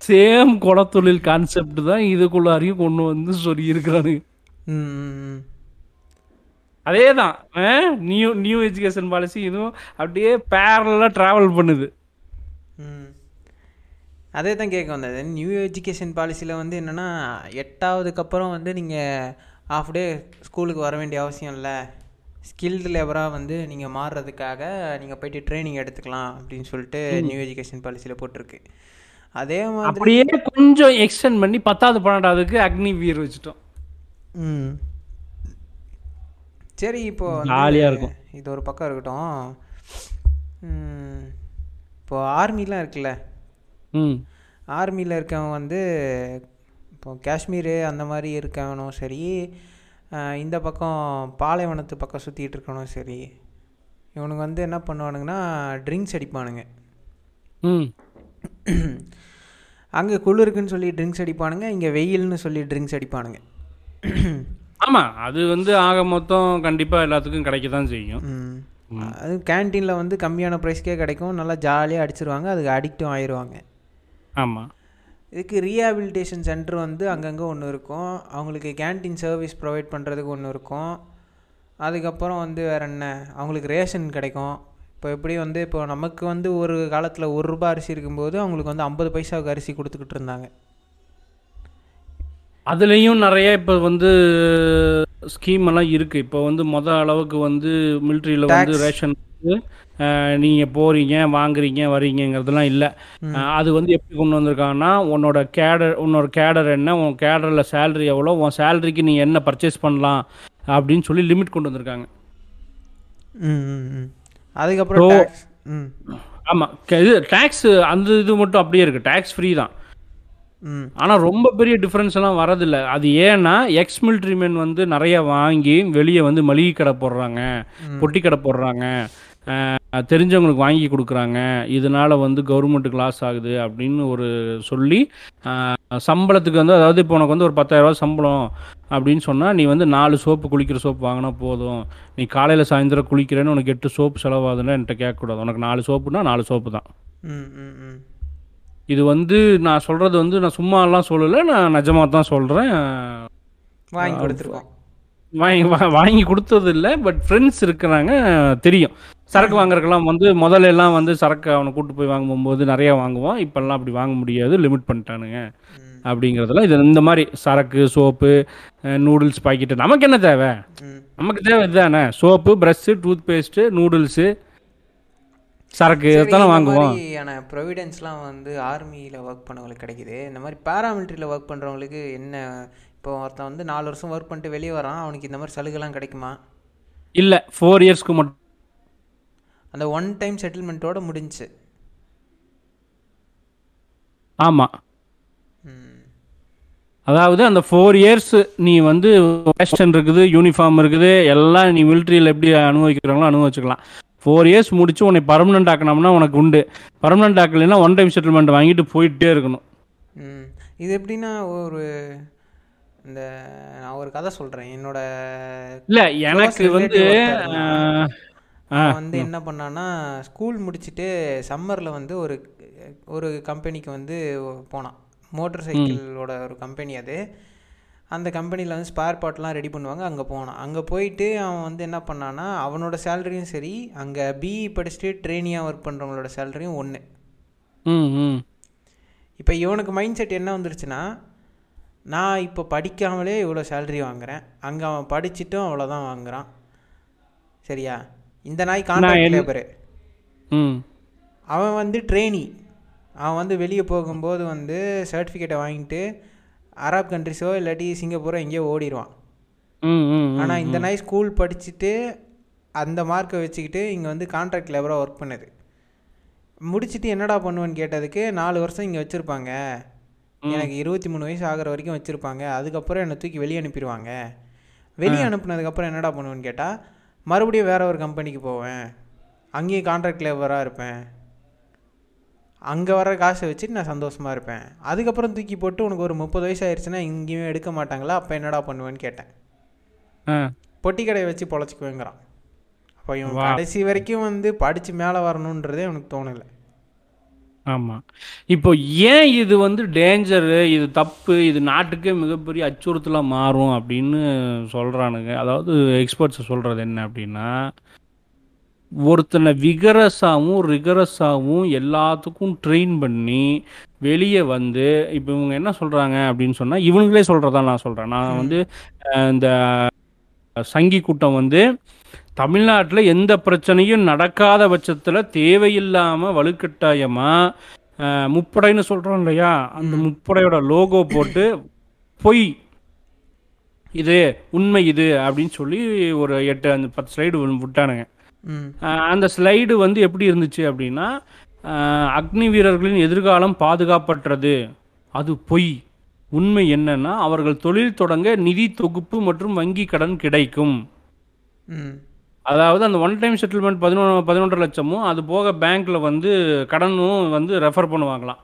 சேம் குலத்தொழில் கான்செப்ட் தான் இதுக்குள்ளாரையும் கொண்டு வந்து சொல்லி இருக்கிறானுங்க அதே தான் நியூ நியூ எஜுகேஷன் பாலிசி இதுவும் அப்படியே பேரலாக ட்ராவல் பண்ணுது. அதே தான் கேட்க வந்தது நியூ எஜுகேஷன் பாலிசியில் வந்து என்னென்னா எட்டாவதுக்கு அப்புறம் வந்து நீங்கள் ஆஃப் டே ஸ்கூலுக்கு வர வேண்டிய அவசியம் இல்லை. ஸ்கில்டு லேபராக வந்து நீங்கள் மாறுறதுக்காக நீங்கள் போயிட்டு ட்ரைனிங் எடுத்துக்கலாம் அப்படின்னு சொல்லிட்டு நியூ எஜுகேஷன் பாலிசியில் போட்டிருக்கு. அதே மாதிரி அப்படியே கொஞ்சம் எக்ஸ்டெண்ட் பண்ணி பத்தாவது பன்னெண்டாவதுக்கு அக்னி வீர் வச்சுட்டோம். ம். சரி இப்போ வந்து ஜாலியா இருக்கும். இது ஒரு பக்கம் இருக்கட்டும். இப்போ ஆர்மிலாம் இருக்குல்ல? ம். ஆர்மியில் இருக்கவன் வந்து இப்போ காஷ்மீர் அந்த மாதிரி இருக்கவனும் சரி இந்த பக்கம் பாலைவனத்து பக்கம் சுற்றிட்டு இருக்கவனும் சரி இவனுங்க வந்து என்ன பண்ணுவானுங்கன்னா ட்ரிங்க்ஸ் அடிப்பானுங்க. ம். அங்கே குளிருக்குன்னு சொல்லி ட்ரிங்க்ஸ் அடிப்பானுங்க இங்கே வெயில்னு சொல்லி ட்ரிங்க்ஸ் அடிப்பானுங்க. ஆமாம் அது வந்து ஆக மொத்தம் கண்டிப்பாக எல்லாத்துக்கும் கிடைக்க தான் செய்யும். அது கேன்டீனில் வந்து கம்மியான ப்ரைஸ்க்கே கிடைக்கும். நல்லா ஜாலியாக அடிச்சிருவாங்க. அதுக்கு அடிக்டும் ஆயிடுவாங்க ஆமாம் இதுக்கு ரீஹாபிலிட்டேஷன் சென்டர் வந்து அங்கங்கே ஒன்று இருக்கும். அவங்களுக்கு கேன்டீன் சர்வீஸ் ப்ரொவைட் பண்ணுறதுக்கு ஒன்று இருக்கும். அதுக்கப்புறம் வந்து வேறு என்ன? அவங்களுக்கு ரேஷன் கிடைக்கும். இப்போ எப்படி வந்து இப்போ நமக்கு வந்து ஒரு காலத்தில் ஒரு ரூபாய் அரிசி இருக்கும்போது அவங்களுக்கு வந்து ஐம்பது பைசாவுக்கு அரிசி கொடுத்துக்கிட்டு இருந்தாங்க. அதுலேயும் நிறைய இப்போ வந்து ஸ்கீம் எல்லாம் இருக்குது இப்போ வந்து மொத அளவுக்கு வந்து மிலிட்ரியில் வந்து. ரேஷன் வந்து நீங்கள் போகிறீங்க வாங்குறீங்க வரீங்கங்கிறதுலாம் இல்லை. அது வந்து எப்படி கொண்டு வந்திருக்காங்கன்னா உன்னோட கேடர் உன்னோட கேடர் என்ன உன் கேடரில் சேலரி எவ்வளோ உன் சேலரிக்கு நீ என்ன பர்ச்சேஸ் பண்ணலாம் அப்படின்னு சொல்லி லிமிட் கொண்டு வந்திருக்காங்க. அதுக்கப்புறம் ஆமாம் இது டேக்ஸ் அந்த இது மட்டும் அப்படியே இருக்குது டேக்ஸ் ஃப்ரீ தான். ஆனால் ரொம்ப பெரிய டிஃப்ரென்ஸ் எல்லாம் வரதில்ல. அது ஏன்னா எக்ஸ் மிலிட்ரி men வந்து நிறைய வாங்கி வெளியே வந்து மளிகை கடை போடுறாங்க பொட்டி கடை போடுறாங்க தெரிஞ்சவங்களுக்கு வாங்கி கொடுக்குறாங்க இதனால வந்து கவர்மெண்ட்டுக்கு லாஸ் ஆகுது அப்படின்னு ஒரு சொல்லி சம்பளத்துக்கு வந்து அதாவது இப்போ உனக்கு வந்து ஒரு 10000 ரூபாய் சம்பளம் அப்படின்னு சொன்னால் நீ வந்து நாலு சோப்பு குளிக்கிற சோப்பு வாங்கினா போதும். நீ காலையில் சாயந்தரம் குளிக்கிறேன்னு உனக்கு எட்டு சோப்பு செலவாகுதுன்னா என்கிட்ட கேட்கக்கூடாது. உனக்கு நாலு சோப்புனா நாலு சோப்பு தான். இது வந்து நான் சொல்கிறது வந்து நான் சும்மாலாம் சொல்லலை நான் நிஜமாக தான் சொல்கிறேன் வாங்கி கொடுத்துருக்கோம். வாங்கி வாங்கி கொடுத்தது இல்லை பட் ஃப்ரெண்ட்ஸ் இருக்கிறாங்க தெரியும். சரக்கு வாங்குறதுக்கெல்லாம் வந்து முதல்ல எல்லாம் வந்து சரக்கு அவனை கூட்டு போய் வாங்கும்போது நிறைய வாங்குவான். இப்போல்லாம் அப்படி வாங்க முடியாது லிமிட் பண்ணிட்டானுங்க. அப்படிங்கிறதுல இது இந்த மாதிரி சரக்கு சோப்பு நூடுல்ஸ் பாக்கெட்டு நமக்கு என்ன தேவை? நமக்கு தேவை இதுதானே? Soap brush toothpaste noodles சரக்கு இந்த வாங்குவோம். மாதிரியான ப்ரொவிடன்ஸ்லாம் வந்து ஆர்மியில் ஒர்க் பண்ணவங்களுக்கு கிடைக்குது. இந்த மாதிரி பேராமிலிட்டரியில் ஒர்க் பண்ணுறவங்களுக்கு என்ன இப்போ ஒருத்தன் வந்து நாலு வருஷம் ஒர்க் பண்ணிட்டு வெளியே வரான் அவனுக்கு இந்த மாதிரி சலுகைலாம் கிடைக்குமா? இல்லை ஃபோர் இயர்ஸ்க்கு மட்டும் அந்த ஒன் டைம் செட்டில்மெண்ட்டோட முடிஞ்சுச்சு ஆமாம் ம். அதாவது அந்த ஃபோர் இயர்ஸ் நீ வந்து ஃபேஷன் இருக்குது யூனிஃபார்ம் இருக்குது எல்லாம் நீ மிலிட்ரியில் எப்படி அனுபவிக்கிறாங்களோ அனுபவிச்சுக்கலாம். ஃபோர் இயர்ஸ் முடிச்சு உன்னை பர்மனெண்ட் ஆக்கணும்னா உனக்கு உண்டு. பர்மனெண்ட் ஆக்கலைன்னா ஒன் டைம் செட்டில்மெண்ட் வாங்கிட்டு போயிட்டே இருக்கணும். ம். இது எப்படின்னா ஒரு இந்த நான் ஒரு கதை சொல்கிறேன் என்னோட இல்லை எனக்கு வந்து வந்து என்ன பண்ணான்னா ஸ்கூல் முடிச்சுட்டு சம்மரில் வந்து ஒரு ஒரு கம்பெனிக்கு வந்து போனான். மோட்டார் சைக்கிளோட ஒரு கம்பெனி அது. அந்த கம்பெனியில் வந்து ஸ்பேர் பார்ட்லாம் ரெடி பண்ணுவாங்க அங்கே போனான். அங்கே போயிட்டு அவன் வந்து என்ன பண்ணான்னா அவனோட சேலரியும் சரி அங்கே பிஇ படிச்சுட்டு ட்ரெயினியாக ஒர்க் பண்ணுறவங்களோட சேலரியும் ஒன்று இப்போ இவனுக்கு மைண்ட் செட் என்ன வந்துருச்சுன்னா நான் இப்போ படிக்காமலே இவ்வளோ சேலரி வாங்குறேன். அங்கே அவன் படிச்சுட்டும் அவ்வளோதான் வாங்குறான். சரியா? இந்த நாய் கான்ட்ராக்ட் லேபரு ம். அவன் வந்து ட்ரெயினி அவன் வந்து வெளியே போகும்போது வந்து சர்டிஃபிகேட்டை வாங்கிட்டு அரப் கண்ட்ரிஸோ இல்லாட்டி சிங்கப்பூரோ எங்கேயோ ஓடிடுவான் ஆனால் இந்த நாய் ஸ்கூல் படிச்சுட்டு அந்த மார்க்கை வச்சுக்கிட்டு இங்கே வந்து கான்ட்ராக்ட் லேபராக ஒர்க் பண்ணுது. முடிச்சுட்டு என்னடா பண்ணுவேன்னு கேட்டதுக்கு நாலு வருஷம் இங்கே வச்சுருப்பாங்க. எனக்கு இருபத்தி மூணு வயசு ஆகிற வரைக்கும் வச்சுருப்பாங்க. அதுக்கப்புறம் என்னை தூக்கி வெளியே அனுப்பிடுவாங்க. வெளியே அனுப்புனதுக்கப்புறம் என்னடா பண்ணுவேன்னு கேட்டால் மறுபடியும் வேற ஒரு கம்பெனிக்கு போவேன். அங்கேயும் கான்ட்ராக்ட் லேபராக இருப்பேன். அங்கே வர காசை வச்சுட்டு நான் சந்தோஷமாக இருப்பேன். அதுக்கப்புறம் தூக்கி போட்டு உனக்கு ஒரு முப்பது வயசு ஆயிடுச்சுன்னா எங்கேயுமே எடுக்க மாட்டாங்களா? அப்போ என்னடா பண்ணுவேன்னு கேட்டேன். பொட்டி கடையை வச்சு பொழைச்சிக்குவேங்கிறான். அப்போ இவன். கடைசி வரைக்கும் வந்து படித்து மேலே வரணுன்றதே எனக்கு தோணலை. ஆமாம் இப்போ ஏன் இது வந்து டேஞ்சரு இது தப்பு இது நாட்டுக்கே மிகப்பெரிய அச்சுறுத்தலாக மாறும் அப்படின்னு சொல்கிறானுங்க அதாவது எக்ஸ்பர்ட்ஸ் சொல்கிறது என்ன அப்படின்னா ஒருத்தனை விகரஸாகவும் ரிகரஸாகவும் எல்லாத்துக்கும் ட்ரெயின் பண்ணி வெளியே வந்து இப்போ இவங்க என்ன சொல்கிறாங்க அப்படின்னு சொன்னால் இவங்களே சொல்கிறதா நான் சொல்கிறேன் நான் வந்து இந்த சங்கி கூட்டம் வந்து தமிழ்நாட்டில் எந்த பிரச்சனையும் நடக்காத பட்சத்தில் தேவையில்லாமல் வலுக்கட்டாயமாக முப்படைன்னு சொல்கிறோம் இல்லையா? அந்த முப்படையோட லோகோ போட்டு பொய் இது உண்மை இது அப்படின்னு சொல்லி ஒரு எட்டு அந்த பத்து ஸ்லைடு விட்டானுங்க. அந்த ஸ்லைடு வந்து எப்படி இருந்துச்சு அப்படின்னா அக்னி வீரர்களின் எதிர்காலம் பாதுகாப்பற்றது. அது பொய். உண்மை என்னன்னா அவர்கள் தொழில் தொடங்க நிதி தொகுப்பு மற்றும் வங்கி கடன் கிடைக்கும். அதாவது அந்த ஒன் டைம் செட்டில்மெண்ட் பதினொன்று பதினொன்றரை லட்சமும் அது போக பேங்க்ல வந்து கடனும் வந்து ரெஃபர் பண்ணுவாங்களாம்.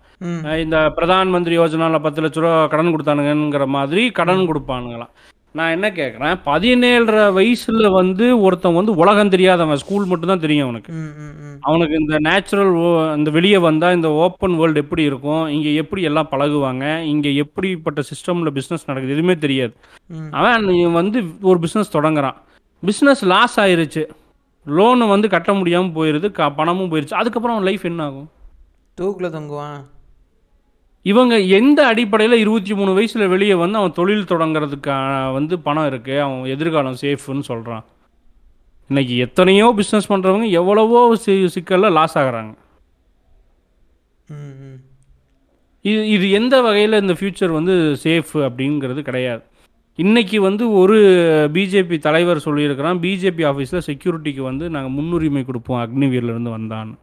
இந்த பிரதான் மந்திரி யோஜனால பத்து லட்ச ரூபா கடன் கொடுத்தானுங்கிற மாதிரி கடன் கொடுப்பானுங்களாம். நான் என்ன கேட்குறேன் பதினேழரை வயசுல வந்து ஒருத்தன் வந்து உலகம் தெரியாதவன் ஸ்கூல் மட்டும் தான் தெரியும் அவனுக்கு. அவனுக்கு இந்த நேச்சுரல் இந்த வெளியே வந்தால் இந்த ஓப்பன் வேர்ல்டு எப்படி இருக்கும்? இங்கே எப்படி எல்லாம் பழகுவாங்க? இங்கே எப்படிப்பட்ட சிஸ்டமில் பிஸ்னஸ் நடக்குது? எதுவுமே தெரியாது. அவன் வந்து ஒரு பிஸ்னஸ் தொடங்குறான். பிஸ்னஸ் லாஸ் ஆயிருச்சு. லோனு வந்து கட்ட முடியாமல் போயிடுது க பணமும் போயிருச்சு. அதுக்கப்புறம் அவன் லைஃப் என்ன ஆகும்? தூக்கில் தொங்குவான். இவங்க எந்த அடிப்படையில் இருபத்தி மூணு வயசில் வெளியே வந்து அவன் தொழில் தொடங்குறதுக்கான வந்து பணம் இருக்குது அவன் எதிர்காலம் சேஃப்னு சொல்கிறான் இன்னைக்கு எத்தனையோ பிஸ்னஸ் பண்ணுறவங்க எவ்வளவோ சி சிக்கலில் லாஸ் ஆகுறாங்க. இது இது எந்த வகையில் இந்த ஃப்யூச்சர் வந்து சேஃப் அப்படிங்கிறது கிடையாது. இன்னைக்கு வந்து ஒரு பிஜேபி தலைவர் சொல்லியிருக்கிறான் பிஜேபி ஆஃபீஸில் செக்யூரிட்டிக்கு வந்து நாங்கள் முன்னுரிமை கொடுப்போம் அக்னிவீர்லேருந்து வந்தான்னு.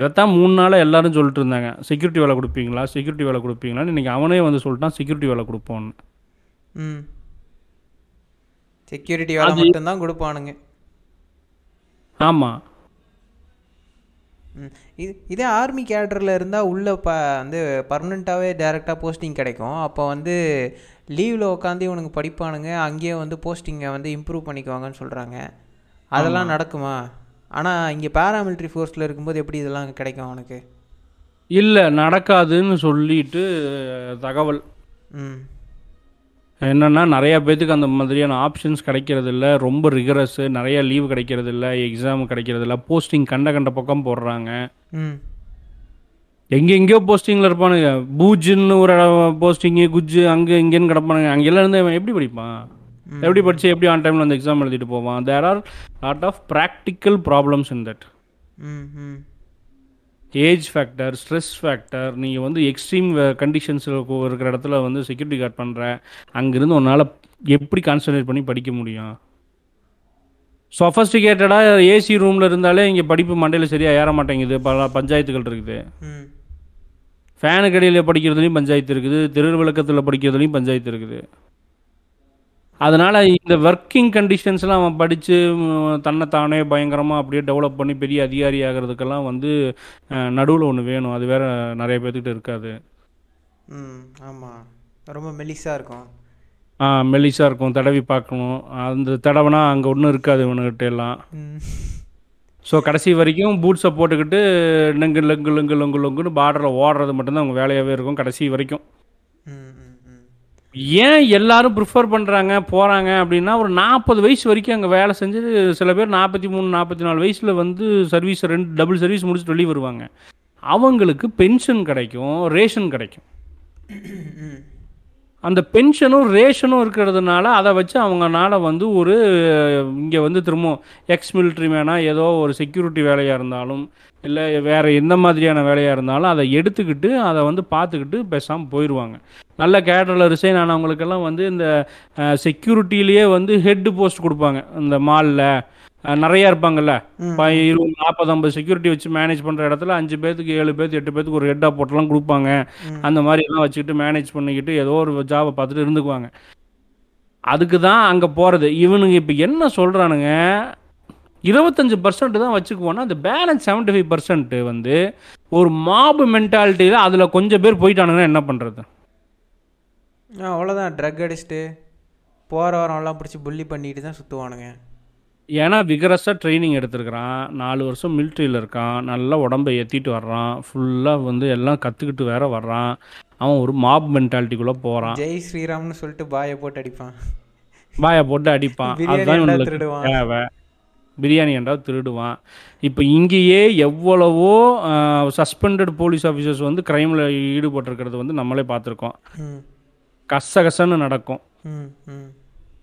இதைத்தான் மூணு நாளாக எல்லாரும் சொல்லிட்டு இருந்தாங்க. செக்யூரிட்டி வேலை கொடுப்பீங்களா? செக்யூரிட்டி வேலை கொடுப்பீங்களான்னு இன்னைக்கு அவனே வந்து சொல்லிட்டான் செக்யூரிட்டி வேலை கொடுப்போன்னு. ம். செக்யூரிட்டி வேலை மட்டும்தான் கொடுப்பானுங்க. ஆமாம் ம். இது இதே ஆர்மி கேடரில் இருந்தால் உள்ளே ப வந்து பர்மனெண்ட்டாகவே டேரெக்டாக போஸ்டிங் கிடைக்கும். அப்போ வந்து லீவில் உட்காந்து இவனுங்க படிப்பானுங்க அங்கேயே வந்து போஸ்டிங்கை வந்து இம்ப்ரூவ் பண்ணிக்குவாங்கன்னு சொல்கிறாங்க அதெல்லாம் நடக்குமா? ஆனால் இங்கே பேராமிலிட்ரி ஃபோர்ஸில் இருக்கும்போது எப்படி இதெல்லாம் கிடைக்கும் அவனுக்கு? இல்லை நடக்காதுன்னு சொல்லிட்டு தகவல். ம். என்னென்னா நிறையா பேத்துக்கு அந்த மாதிரியான ஆப்ஷன்ஸ் கிடைக்கிறது இல்ல ரொம்ப ரிகரஸு நிறைய லீவு கிடைக்கிறது இல்ல எக்ஸாம் கிடைக்கிறது இல்ல போஸ்டிங் கண்ட கண்ட பக்கம் போடுறாங்க. ம். எங்கெங்கேயோ போஸ்டிங்கில் இருப்பானுங்க. பூஜ்ஜுன்னு ஒரு போஸ்டிங்கு குஜ்ஜு அங்கே இங்கேன்னு கிடப்பானுங்க. அங்கெல்லாம் இருந்து எப்படி படிப்பான்? எப்படி படிச்சு எப்படி ஆன் டைமில் அந்த எக்ஸாம் எழுதிட்டு போவான்? There are lot of practical problems in that age factor stress factor நீங்கள் வந்து எக்ஸ்ட்ரீம் கண்டிஷன்ஸில் இருக்கிற இடத்துல வந்து செக்யூரிட்டி கார்ட் பண்ணுற அங்கேருந்து உன்னால் எப்படி கான்சன்ட்ரேட் பண்ணி படிக்க முடியும்? சொஃபஸ்டிகேட்டடாக ஏசி ரூமில் இருந்தாலே இங்கே படிப்பு மண்டையில் சரியாக ஏற மாட்டேங்குது. பல பஞ்சாயத்துகள் இருக்குது. ஃபேனுக்கு அடியில் படிக்கிறதுலையும் பஞ்சாயத்து இருக்குது. தெரு விளக்கத்தில் படிக்கிறதுலையும் பஞ்சாயத்து இருக்குது. அதனால் இந்த ஒர்க்கிங் கண்டிஷன்ஸ்லாம் அவன் படித்து தன்னைத்தானே பயங்கரமாக அப்படியே டெவலப் பண்ணி பெரிய அதிகாரி ஆகிறதுக்கெல்லாம் வந்து நடுவில் ஒன்று வேணும். அது வேற நிறைய பேர்த்துக்கிட்ட இருக்காது. ம் ஆமாம் ரொம்ப மெலிசாக இருக்கும். மெல்லிஸாக இருக்கும். தடவி பார்க்கணும். அந்த தடவைனா அங்கே ஒன்றும் இருக்காது இவனுக்கிட்ட எல்லாம். ஸோ கடைசி வரைக்கும் பூட்ஸை போட்டுக்கிட்டு லெங்கு லெங்கு லெங்கு லெங்கு லெங்குன்னு பார்டரில் ஓடுறது மட்டும்தான் அவங்க வேலையாகவே இருக்கும். கடைசி வரைக்கும். ஏன் எல்லாரும் ப்ரிஃபர் பண்ணுறாங்க போகிறாங்க அப்படின்னா ஒரு நாற்பது வயசு வரைக்கும் அங்கே வேலை செஞ்சு சில பேர் நாற்பத்தி மூணு நாற்பத்தி நாலு வயசில் வந்து சர்வீஸ் ரெண்டு டபுள் சர்வீஸ் முடிச்சுட்டு வெளியே வருவாங்க. அவங்களுக்கு பென்ஷன் கிடைக்கும் ரேஷன் கிடைக்கும். அந்த பென்ஷனும் ரேஷனும் இருக்கிறதுனால அதை வச்சு அவங்கனால வந்து ஒரு இங்கே வந்து திரும்பவும் எக்ஸ் மிலிட்ரி மேனாக ஏதோ ஒரு செக்யூரிட்டி வேலையாக இருந்தாலும் இல்லை வேறு எந்த மாதிரியான வேலையாக இருந்தாலும் அதை எடுத்துக்கிட்டு அதை வந்து பார்த்துக்கிட்டு பேசாமல் போயிடுவாங்க நல்ல கேடரில் ரிசைன் ஆனவங்களுக்கெல்லாம் வந்து இந்த செக்யூரிட்டிலேயே வந்து ஹெட் போஸ்ட் கொடுப்பாங்க. இந்த மாலில் நிறையா இருப்பாங்கல்ல. இருபது நாற்பது ஐம்பது செக்யூரிட்டி வச்சு மேனேஜ் பண்ணுற இடத்துல அஞ்சு பேர்த்துக்கு ஏழு பேர்த்து எட்டு பேர்த்துக்கு ஒரு ஹெட்டாக போட்டெல்லாம் கொடுப்பாங்க. அந்த மாதிரி எல்லாம் வச்சுக்கிட்டு மேனேஜ் பண்ணிக்கிட்டு ஏதோ ஒரு ஜாபை பார்த்துட்டு இருந்துக்குவாங்க. அதுக்கு தான் அங்கே போகிறது இவனுங்க இப்போ என்ன சொல்கிறானுங்க இருபத்தஞ்சு பர்சன்ட் தான் வச்சுக்குவோன்னா அந்த பேலன்ஸ் செவன்ட்டி ஃபைவ் பர்சன்ட் வந்து ஒரு மாபு மென்டாலிட்டியில் அதில் கொஞ்சம் பேர் போயிட்டானுங்கன்னா என்ன பண்ணுறது ஆ அவ்வளோதான் ட்ரக் அடிச்சுட்டு போகிற வரவெல்லாம் பிடிச்சி புள்ளி பண்ணிட்டு தான் சுற்றுவானுங்க ஏன்னா விகரஸாக ட்ரைனிங் எடுத்திருக்கிறான். நாலு வருஷம் மிலிட்ரியில் இருக்கான். நல்லா உடம்பை ஏற்றிட்டு வர்றான். ஃபுல்லாக வந்து எல்லாம் கற்றுக்கிட்டு வேற வர்றான். அவன் ஒரு மாப் மென்டாலிட்டிக்குள்ளே போகிறான் ஜெய் ஸ்ரீராம்னு சொல்லிட்டு பாயை போட்டு அடிப்பான். வாயை போட்டு அடிப்பான். [laughs] அதுதான் இவனுக்கு? தேவை. பிரியாணி என்றால் திருடுவான். இப்போ இங்கேயே எவ்வளவோ சஸ்பெண்டட் போலீஸ் ஆஃபீஸர்ஸ் வந்து க்ரைமில் ஈடுபட்டிருக்கிறது வந்து நம்மளே பார்த்துருக்கோம். ம் கச கசன்னு நடக்கும்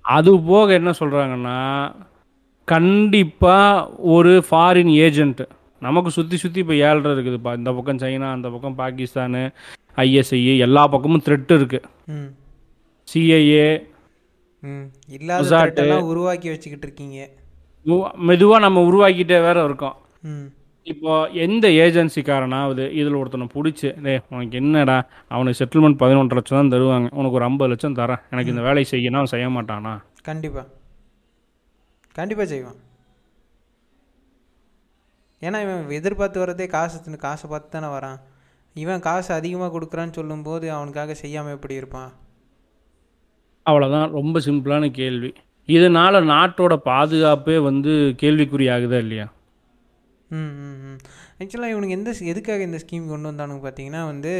அது போக என்ன சொல்கிறாங்கன்னா கண்டிப்பாக ஒரு ஃபாரின் ஏஜென்ட் நமக்கு சுற்றி சுற்றி இப்போ ஏழ்ரை இருக்குதுப்பா இந்த பக்கம் சைனா அந்த பக்கம் பாகிஸ்தானு ஐஎஸ்ஐ எல்லா பக்கமும் த்ரெட் இருக்குது ம். சிஐஏ ம் இல்லாத உருவாக்கி வச்சுக்கிட்டு இருக்கீங்க. மெதுவாக நம்ம உருவாக்கிட்டே வேற இருக்கோம். ம். இப்போ எந்த ஏஜென்சிக்காரனாவது இதில் ஒருத்தனை பிடிச்சி டேய் உனக்கு என்னடா? அவனுக்கு செட்டில்மெண்ட் பதினொன்றரை லட்சம் தான் தருவாங்க. உனக்கு ஒரு ஐம்பது லட்சம் தரேன். எனக்கு இந்த வேலையை செய்யணும் அவன் செய்ய மாட்டானா? கண்டிப்பாக கண்டிப்பாக செய்வான். ஏன்னா இவன் எதிர்பார்த்து வரதே காசு காசை பார்த்து தானே வரான். இவன் காசு அதிகமாக கொடுக்குறான்னு சொல்லும்போது அவனுக்காக செய்யாமல் எப்படி இருப்பான்? அவ்வளோதான் ரொம்ப சிம்பிளான கேள்வி. இதனால் நாட்டோட பாதுகாப்பே வந்து கேள்விக்குறி ஆகுதா இல்லையா? ம் ம் ம். ஆக்சுவலாக இவனுக்கு எந்த எதுக்காக இந்த ஸ்கீம் கொண்டு வந்தானுங்க பார்த்தீங்கன்னா வந்து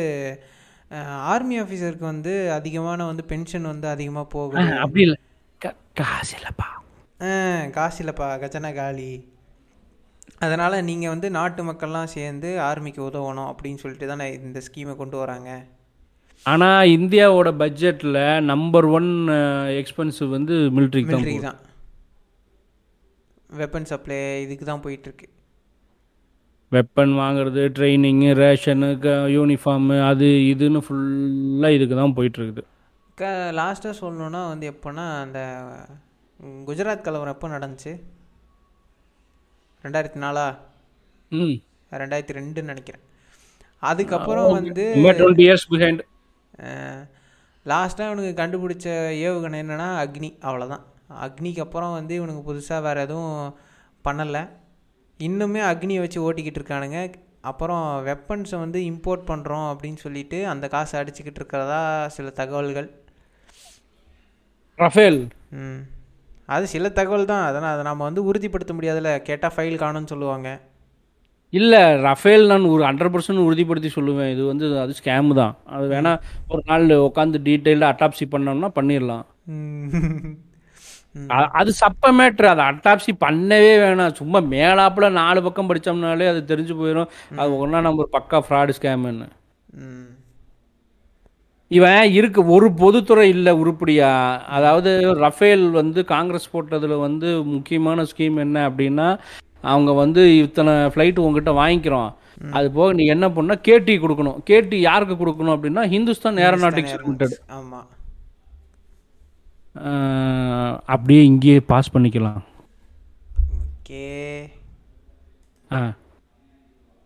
ஆர்மி ஆஃபீஸருக்கு வந்து அதிகமான வந்து பென்ஷன் வந்து அதிகமாக போகுது அப்படி இல்லை. காசு இல்லைப்பா. ஆ, காசு இல்லைப்பா. கச்சனா காலி. அதனால் நீங்கள் வந்து நாட்டு மக்கள்லாம் சேர்ந்து ஆர்மிக்கு உதவணும் அப்படின்னு சொல்லிட்டு தானே இந்த ஸ்கீமை கொண்டு வராங்க. ஆனால் இந்தியாவோட பட்ஜெட்டில் நம்பர் ஒன் எக்ஸ்பென்சிவ் வந்து மிலிட்ரிக்கு தான் வெப்பன் சப்ளை இதுக்கு தான் போயிட்டுருக்கு வெப்பன் வாங்குறது ட்ரைனிங்கு ரேஷனு க யூனிஃபார்மு அது இதுன்னு ஃபுல்லாக இதுக்கு தான் போயிட்டுருக்குது. க லாஸ்ட்டாக சொல்லணுன்னா வந்து எப்போன்னா அந்த குஜராத் கலவரம் எப்போ நடந்துச்சு? ரெண்டாயிரத்தி நாலா ம். ரெண்டாயிரத்தி ரெண்டுன்னு நினைக்கிறேன். அதுக்கப்புறம் வந்து டுவெண்ட்டி இயர்ஸ் பிஹைண்ட் லாஸ்ட்டாக இவனுக்கு கண்டுபிடிச்ச ஏவுகணை என்னென்னா அக்னி. அவ்வளோதான். அக்னிக்கு அப்புறம் வந்து இவனுக்கு புதுசாக வேறு எதுவும் பண்ணலை. இன்னுமே அக்னியை வச்சு ஓட்டிக்கிட்டு இருக்கானுங்க. அப்புறம் வெப்பன்ஸை வந்து இம்போர்ட் பண்ணுறோம் அப்படின்னு சொல்லிட்டு அந்த காசை அடிச்சுக்கிட்டு இருக்கிறதா சில தகவல்கள். ரஃபேல். ம். அது சில தகவல் தான். அதனால் அதை நம்ம வந்து உறுதிப்படுத்த முடியாதுல்ல. கேட்டால் ஃபைல் காணும்னு சொல்லுவாங்க. இல்லை ரஃபேல் நான் ஒரு ஹண்ட்ரட் பர்சன்ட் உறுதிப்படுத்தி சொல்லுவேன். இது வந்து அது ஸ்கேமு தான். அது வேணால் ஒரு நாள் உட்காந்து டீட்டெயில்டாக அட்டாப்சி பண்ணோம்னா பண்ணிடலாம். [laughs] அது சப்ப மேட்ரு அதை அட்டாப்சி பண்ணவே வேணாம். சும்மா மேலாப்புல நாலு பக்கம் படிச்சோம்னாலே அது தெரிஞ்சு போயிடும் அது ஒன்றா நம்பர் பக்கா ஃப்ராடு ஸ்கேம்னு இவன் இருக்கு ஒரு பொதுத்துறை இல்லை உருப்படியா? அதாவது ரஃபேல் வந்து காங்கிரஸ் போட்டதில் வந்து முக்கியமான ஸ்கீம் என்ன அப்படின்னா அவங்க வந்து இத்தனை ஃப்ளைட் உங்ககிட்ட வாங்கிக்கிறோம். அது போக நீ என்ன பண்ணா கேடி கொடுக்கணும். கேடி யாருக்கு கொடுக்கணும் அப்படின்னா ஹிந்துஸ்தான் ஏரோநாட்டிக்ஸ் லிமிடெட் ஆமா. அப்படியே இங்கேயே பாஸ் பண்ணிக்கலாம். ஓகே. ஆ.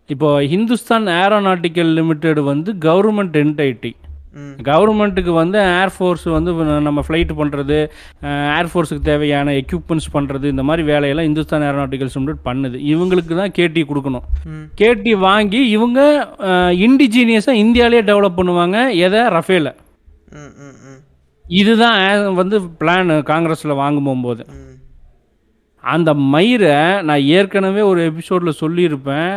இப்போ ஹிந்துஸ்தான் ஏரோநாட்டிக்கல் லிமிடெட் வந்து கவர்மெண்ட் என்டைட்டி கவர்மெண்ட்டுக்கு வந்து ஏர்ஃபோர்ஸ் வந்து நம்ம ஃப்ளைட் பண்ணுறது ஏர்ஃபோர்ஸுக்கு தேவையான எக்யூப்மெண்ட்ஸ் பண்ணுறது இந்த மாதிரி வேலையெல்லாம் இந்துஸ்தான் ஏரோநாட்டிக்கல்ஸ் லிமிடெட் பண்ணுது. இவங்களுக்கு தான் கேடி கொடுக்கணும். ம். கேடி வாங்கி இவங்க இண்டிஜீனியஸாக இந்தியாவிலே டெவலப் பண்ணுவாங்க எதை? ரஃபேல. இதுதான் வந்து பிளான் காங்கிரஸில் வாங்கும் போகும்போது அந்த மயிரை நான் ஏற்கனவே ஒரு எபிசோடில் சொல்லியிருப்பேன்.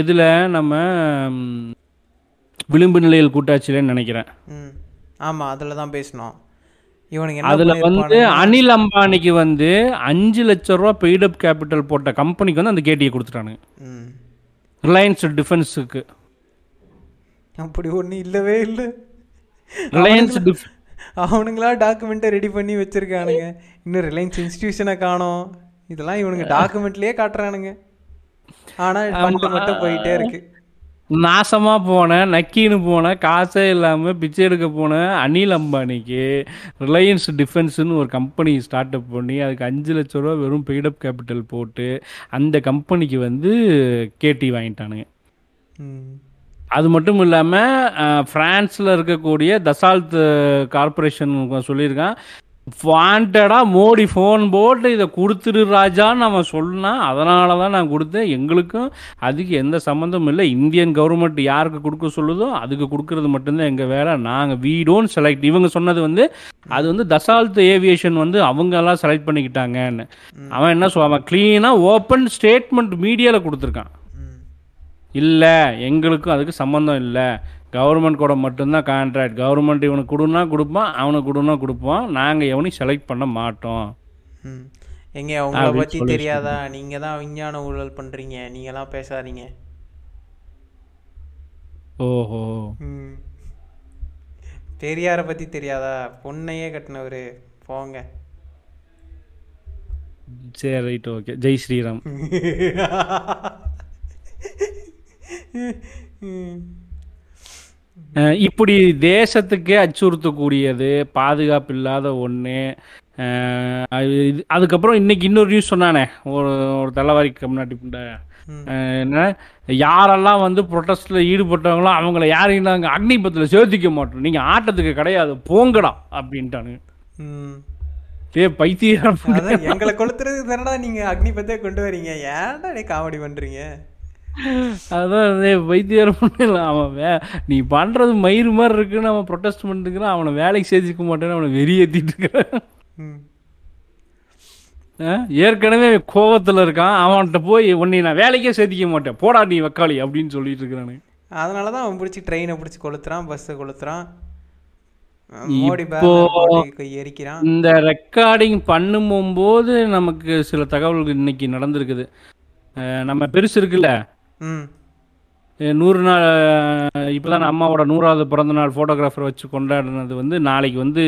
எதில் நம்ம விளிம்பு நிலையில் கூட்டாட்சியிலன்னு நினைக்கிறேன். ஆமாம் அதில் தான் இவனுக்கு என்ன அதில் வந்து? அனில் அம்பானிக்கு வந்து அஞ்சு லட்ச ரூபா பெய்டப் கேபிட்டல் போட்ட கம்பெனிக்கு வந்து அந்த கேட்டியை கொடுத்துட்டானுங்க. ரிலையன்ஸ் டிஃபென்ஸுக்கு அப்படி ஒன்றும் இல்லவே இல்லை. ரிலையன்ஸ் டிஃப் அவனுங்களா டாக்குமெண்ட்டை ரெடி பண்ணி வச்சிருக்கானுங்க. இன்னும் ரிலையன்ஸ் இன்ஸ்டிடியூஷனை காணோம். இதெல்லாம் இவனுங்க டாக்குமெண்ட்லயே காட்டுறானுங்க. ஆனா ஃபண்டு மட்டும் போயிட்டே இருக்கு. நாசமாக போனேன் நக்கின்னு போனேன் காசே இல்லாமல் பிச்சை எடுக்க போன அனில் அம்பானிக்கு ரிலையன்ஸ் டிஃபென்ஸ்னு ஒரு கம்பெனி ஸ்டார்ட் அப் பண்ணி அதுக்கு அஞ்சு லட்ச ரூபா வெறும் பெய்டப் கேபிட்டல் போட்டு அந்த கம்பெனிக்கு வந்து கேட்டி வாங்கிட்டானுங்க. அது மட்டும் இல்லாமல் ஃப்ரான்ஸில் இருக்கக்கூடிய தசால்த் கார்பரேஷன் சொல்லியிருக்கான். வாண்டடாக மோடி ஃபோன் போட்டு இதை கொடுத்துரு ராஜான்னு அவன் சொன்னான் அதனால தான் நான் கொடுத்தேன். எங்களுக்கும் அதுக்கு எந்த சம்மந்தமும் இல்லை. இந்தியன் கவர்மெண்ட் யாருக்கு கொடுக்க சொல்லுதோ அதுக்கு கொடுக்கறது மட்டும்தான் எங்கள் வேலை. நாங்கள் வீ டோன்ட் செலக்ட் இவங்க சொன்னது வந்து அது வந்து தசால்த் ஏவியேஷன் வந்து அவங்கெல்லாம் செலக்ட் பண்ணிக்கிட்டாங்கன்னு. அவன் என்ன சொல் அவன் க்ளீனாக ஓப்பன் ஸ்டேட்மெண்ட் மீடியாவில் கொடுத்துருக்கான். இல்லை எங்களுக்கும் அதுக்கு சம்மந்தம் இல்லை. கவர்மெண்ட் கூட மட்டும்தான் கான்ட்ராக்ட் கவர்மெண்ட் இவனுக்கு கொடுனா கொடுப்பான் அவனுக்கு கொடுனா கொடுப்பான். நாங்கள் எவனையும் செலக்ட் பண்ண மாட்டோம். எங்க உங்களை சொல்லி தெரியாதா? நீங்க தான் விஞ்ஞான ஊழல் பண்றீங்க. நீங்களாம் பேசாதீங்க. ஓஹோ. பெரியாரை பத்தி தெரியாதா? பொண்ணையே கட்டினவரு. போங்க. சரி ரைட் ஓகே. ஜெய் ஸ்ரீராம். [laughs] இப்படி தேசத்துக்கே அச்சுறுத்தக்கூடியது பாதுகாப்பு இல்லாத ஒன்று அதுக்கப்புறம் இன்னைக்கு இன்னொரு நியூஸ் சொன்னானே ஒரு ஒரு தலைவாரிக்கு முன்னாடி புண்டை. என்ன? யாரெல்லாம் வந்து ப்ரொட்டஸ்டில் ஈடுபட்டவங்களோ அவங்கள யாரையும் நாங்கள் அக்னிபத்தில் சேர்த்திக்க மாட்டோம். நீங்கள் ஆட்டத்துக்கு கிடையாது போங்கடா அப்படின்ட்டானுங்க. டே பைத்தியம் எங்களை கொளுத்துறது தானடா நீங்க அக்னிபத்தே கொண்டு வரீங்க. ஏன்டா நீ காமெடி பண்றீங்க? அதான் டேய் பைத்தியம் பண்ணல அவன் வே நீ பண்ணுறது மயிறு மாதிரி இருக்குன்னு அவன் ப்ரொட்டஸ்ட் பண்ணிட்டுக்கிறான் அவனை வேலைக்கு சேர்த்துக்க மாட்டேன்னு அவனை வெறியேற்றிட்டு இருக்கிறான் ஏற்கனவே கோவத்தில் இருக்கான் அவன்கிட்ட போய் உன்னை நான் வேலைக்கே சேர்த்திக்க மாட்டேன் போடா நீ வக்காளி அப்படின்னு சொல்லிட்டு இருக்கிறானு. அதனால தான் அவன் பிடிச்சி ட்ரெயினை பிடிச்சி கொளுத்துறான் பஸ்ஸை கொளுத்துறான். இந்த ரெக்கார்டிங் பண்ணும்போது நமக்கு சில தகவல்கள் இன்னைக்கு நடந்திருக்குது. நம்ம பெருசு இருக்குல்ல நூறு நாள் இப்போ தான் அம்மாவோட நூறாவது பிறந்த நாள் ஃபோட்டோகிராஃபர் வச்சு கொண்டாடினது வந்து நாளைக்கு வந்து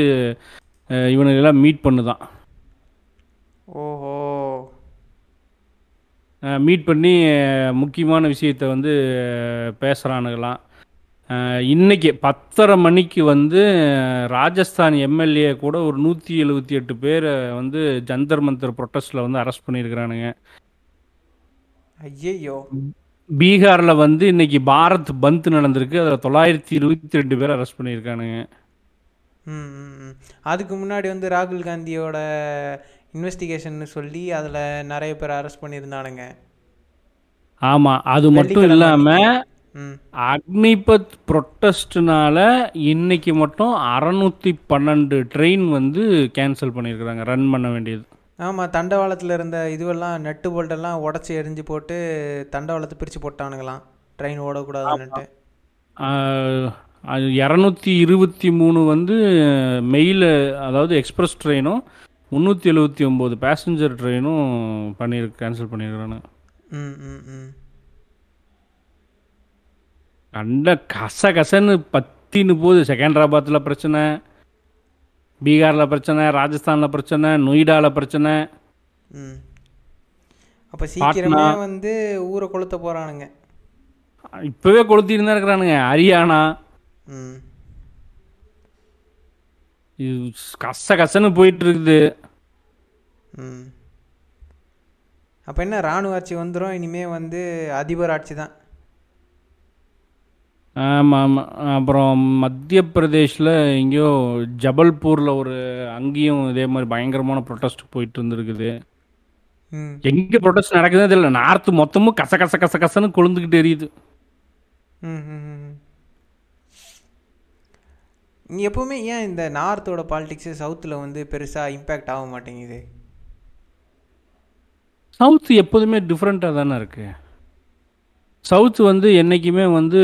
அஹ் இவனுங்களெல்லாம் மீட் பண்ணுதான். ஓஹோ. மீட் பண்ணி முக்கியமான விஷயத்தை வந்து பேசுகிறானுங்களாம் அஹ், இன்னைக்கு பத்தரை மணிக்கு வந்து ராஜஸ்தான் எம்எல்ஏ கூட ஒரு நூற்றி எழுபத்தி எட்டு பேரை வந்து ஜந்தர் மந்தர் ப்ரொட்டஸ்டில் வந்து அரெஸ்ட் பண்ணியிருக்கிறானுங்க. ஐயையோ. பீகாரில் வந்து இன்னைக்கு பாரத் பந்த் நடந்திருக்கு. அதில் தொள்ளாயிரத்தி இருபத்தி ரெண்டு பேர் அரெஸ்ட் பண்ணியிருக்கானுங்க. அதுக்கு முன்னாடி வந்து ராகுல் காந்தியோட இன்வெஸ்டிகேஷன் சொல்லி அதில் நிறைய பேர் அரெஸ்ட் பண்ணியிருந்தானுங்க. ஆமாம் அது மட்டும் இல்லாமல் அக்னிபத் ப்ரொட்டஸ்ட்னால இன்னைக்கு மட்டும் அறநூற்றி பன்னெண்டு ட்ரெயின் வந்து கேன்சல் பண்ணியிருக்கிறாங்க. ரன் பண்ண வேண்டியது. ஆமாம் தண்டவாளத்தில் இருந்த இதுவெல்லாம் நட்டு போல்ட்டெல்லாம் உடச்சி எரிஞ்சு போட்டு தண்டவாளத்தை பிரித்து போட்டானுங்களாம். ட்ரெயின் ஓடக்கூடாதுன்னுட்டு. ஆஹ், அது இரநூத்தி இருபத்தி மூணு வந்து மெயில் அதாவது எக்ஸ்பிரஸ் ட்ரெயினும் முந்நூற்றி எழுபத்தி ஒம்பது பேசஞ்சர் ட்ரெயினும் பண்ணியிருக்கு கேன்சல் பண்ணியிருக்கிறானு கண்ட கச கசன்னு பத்தின்னு போகுது. செகண்டராபாத்தில் பிரச்சனை. பீகாரில் பிரச்சனை ராஜஸ்தானில் பிரச்சனை நொய்டாவில் பிரச்சனை. ம். அப்போ சீக்கிரமே வந்து ஊரை கொளுத்த போகிறானுங்க இப்போவே கொளுத்திட்டு தான் இருக்கிறானுங்க. ஹரியானா. ம். இது கச கசன்னு போயிட்டு இருக்குது ம். அப்போ என்ன இராணுவ ஆட்சி வந்துடும் இனிமே வந்து அதிபர் ஆட்சி தான். ஆமாம் ஆமாம் அப்புறம் மத்திய பிரதேஷில் எங்கேயோ ஜபல்பூரில் ஒரு அங்கேயும் இதே மாதிரி பயங்கரமான ப்ரொட்டஸ்ட் போயிட்டு இருந்திருக்குது. எங்கே ப்ரொட்டஸ்ட் நடக்குதுன்னு தெரியல. நார்த்து மொத்தமும் கச கச கச கசன்னு கொழுந்துக்கிட்டு எரியுது. எப்போவுமே ஏன் இந்த நார்த்தோட பாலிடிக்ஸு சவுத்தில் வந்து பெருசாக இம்பேக்ட் ஆக மாட்டேங்குது? சவுத் எப்போதுமே டிஃப்ரெண்ட்டாக தானே இருக்கு. சவுத் வந்து என்றைக்குமே வந்து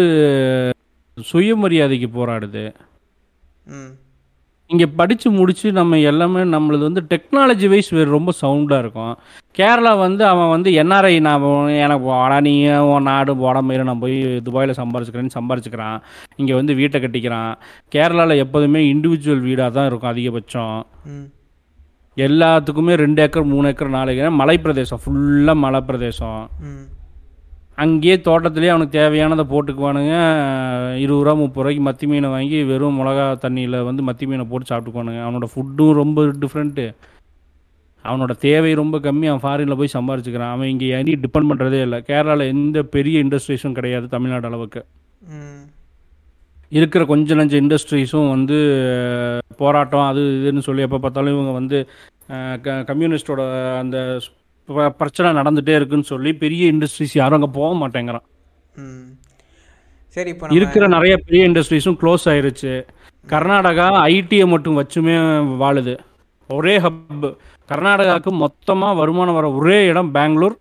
சுயமரியாதைக்கு போராடுது. இங்கே படித்து முடித்து நம்ம எல்லாமே நம்மளது வந்து டெக்னாலஜி வைஸ் வேறு ரொம்ப சவுண்டாக இருக்கும். கேரளா வந்து அவன் வந்து என்ஆர்ஐ நான் எனக்கு வாடா நீ உன் நாடு போட மாரி நான் போய் துபாயில் சம்பாரிச்சுக்கிறேன்னு சம்பாரிச்சுக்கிறான். இங்கே வந்து வீட்டை கட்டிக்கிறான். கேரளாவில் எப்போதுமே இண்டிவிஜுவல் வீடாக தான் இருக்கும் அதிகபட்சம். எல்லாத்துக்குமே ரெண்டு ஏக்கர் மூணு ஏக்கர் நாலு ஏக்கர் மலை பிரதேசம் ஃபுல்லாக மலை பிரதேசம் ம். அங்கேயே தோட்டத்திலேயே அவனுக்கு தேவையானதை போட்டுக்குவானுங்க. இருபது ரூபா முப்பது ரூபாய்க்கு மத்தி மீனை வாங்கி வெறும் மிளகா தண்ணியில் வந்து மத்தி மீனை போட்டு சாப்பிட்டுக்குவானுங்க. அவனோட ஃபுட்டும் ரொம்ப டிஃப்ரெண்ட்டு அவனோட தேவை ரொம்ப கம்மி. அவன் ஃபாரினில் போய் சம்பாரிச்சுக்கிறான். அவன் இங்கே எனி டிபெண்ட் பண்ணுறதே இல்லை. கேரளாவில் எந்த பெரிய இண்டஸ்ட்ரீஸும் கிடையாது தமிழ்நாடு அளவுக்கு. இருக்கிற கொஞ்ச நஞ்ச இண்டஸ்ட்ரீஸும் வந்து போராட்டம் அது இதுன்னு சொல்லி எப்போ பார்த்தாலும் இவங்க வந்து க கம்யூனிஸ்டோட அந்த பிரச்சனை நடந்துகிட்டே இருக்குன்னு சொல்லி பெரிய இண்டஸ்ட்ரீஸ் யாரும் அங்கே போக மாட்டேங்கிறான். சரி இப்போ இருக்கிற நிறைய பெரிய இண்டஸ்ட்ரீஸும் க்ளோஸ் ஆயிருச்சு. கர்நாடகா ஐடியை மட்டும் வச்சுமே வாழுது. ஒரே ஹப் கர்நாடகாவுக்கு மொத்தமாக வருமானம் வர ஒரே இடம் பெங்களூர்.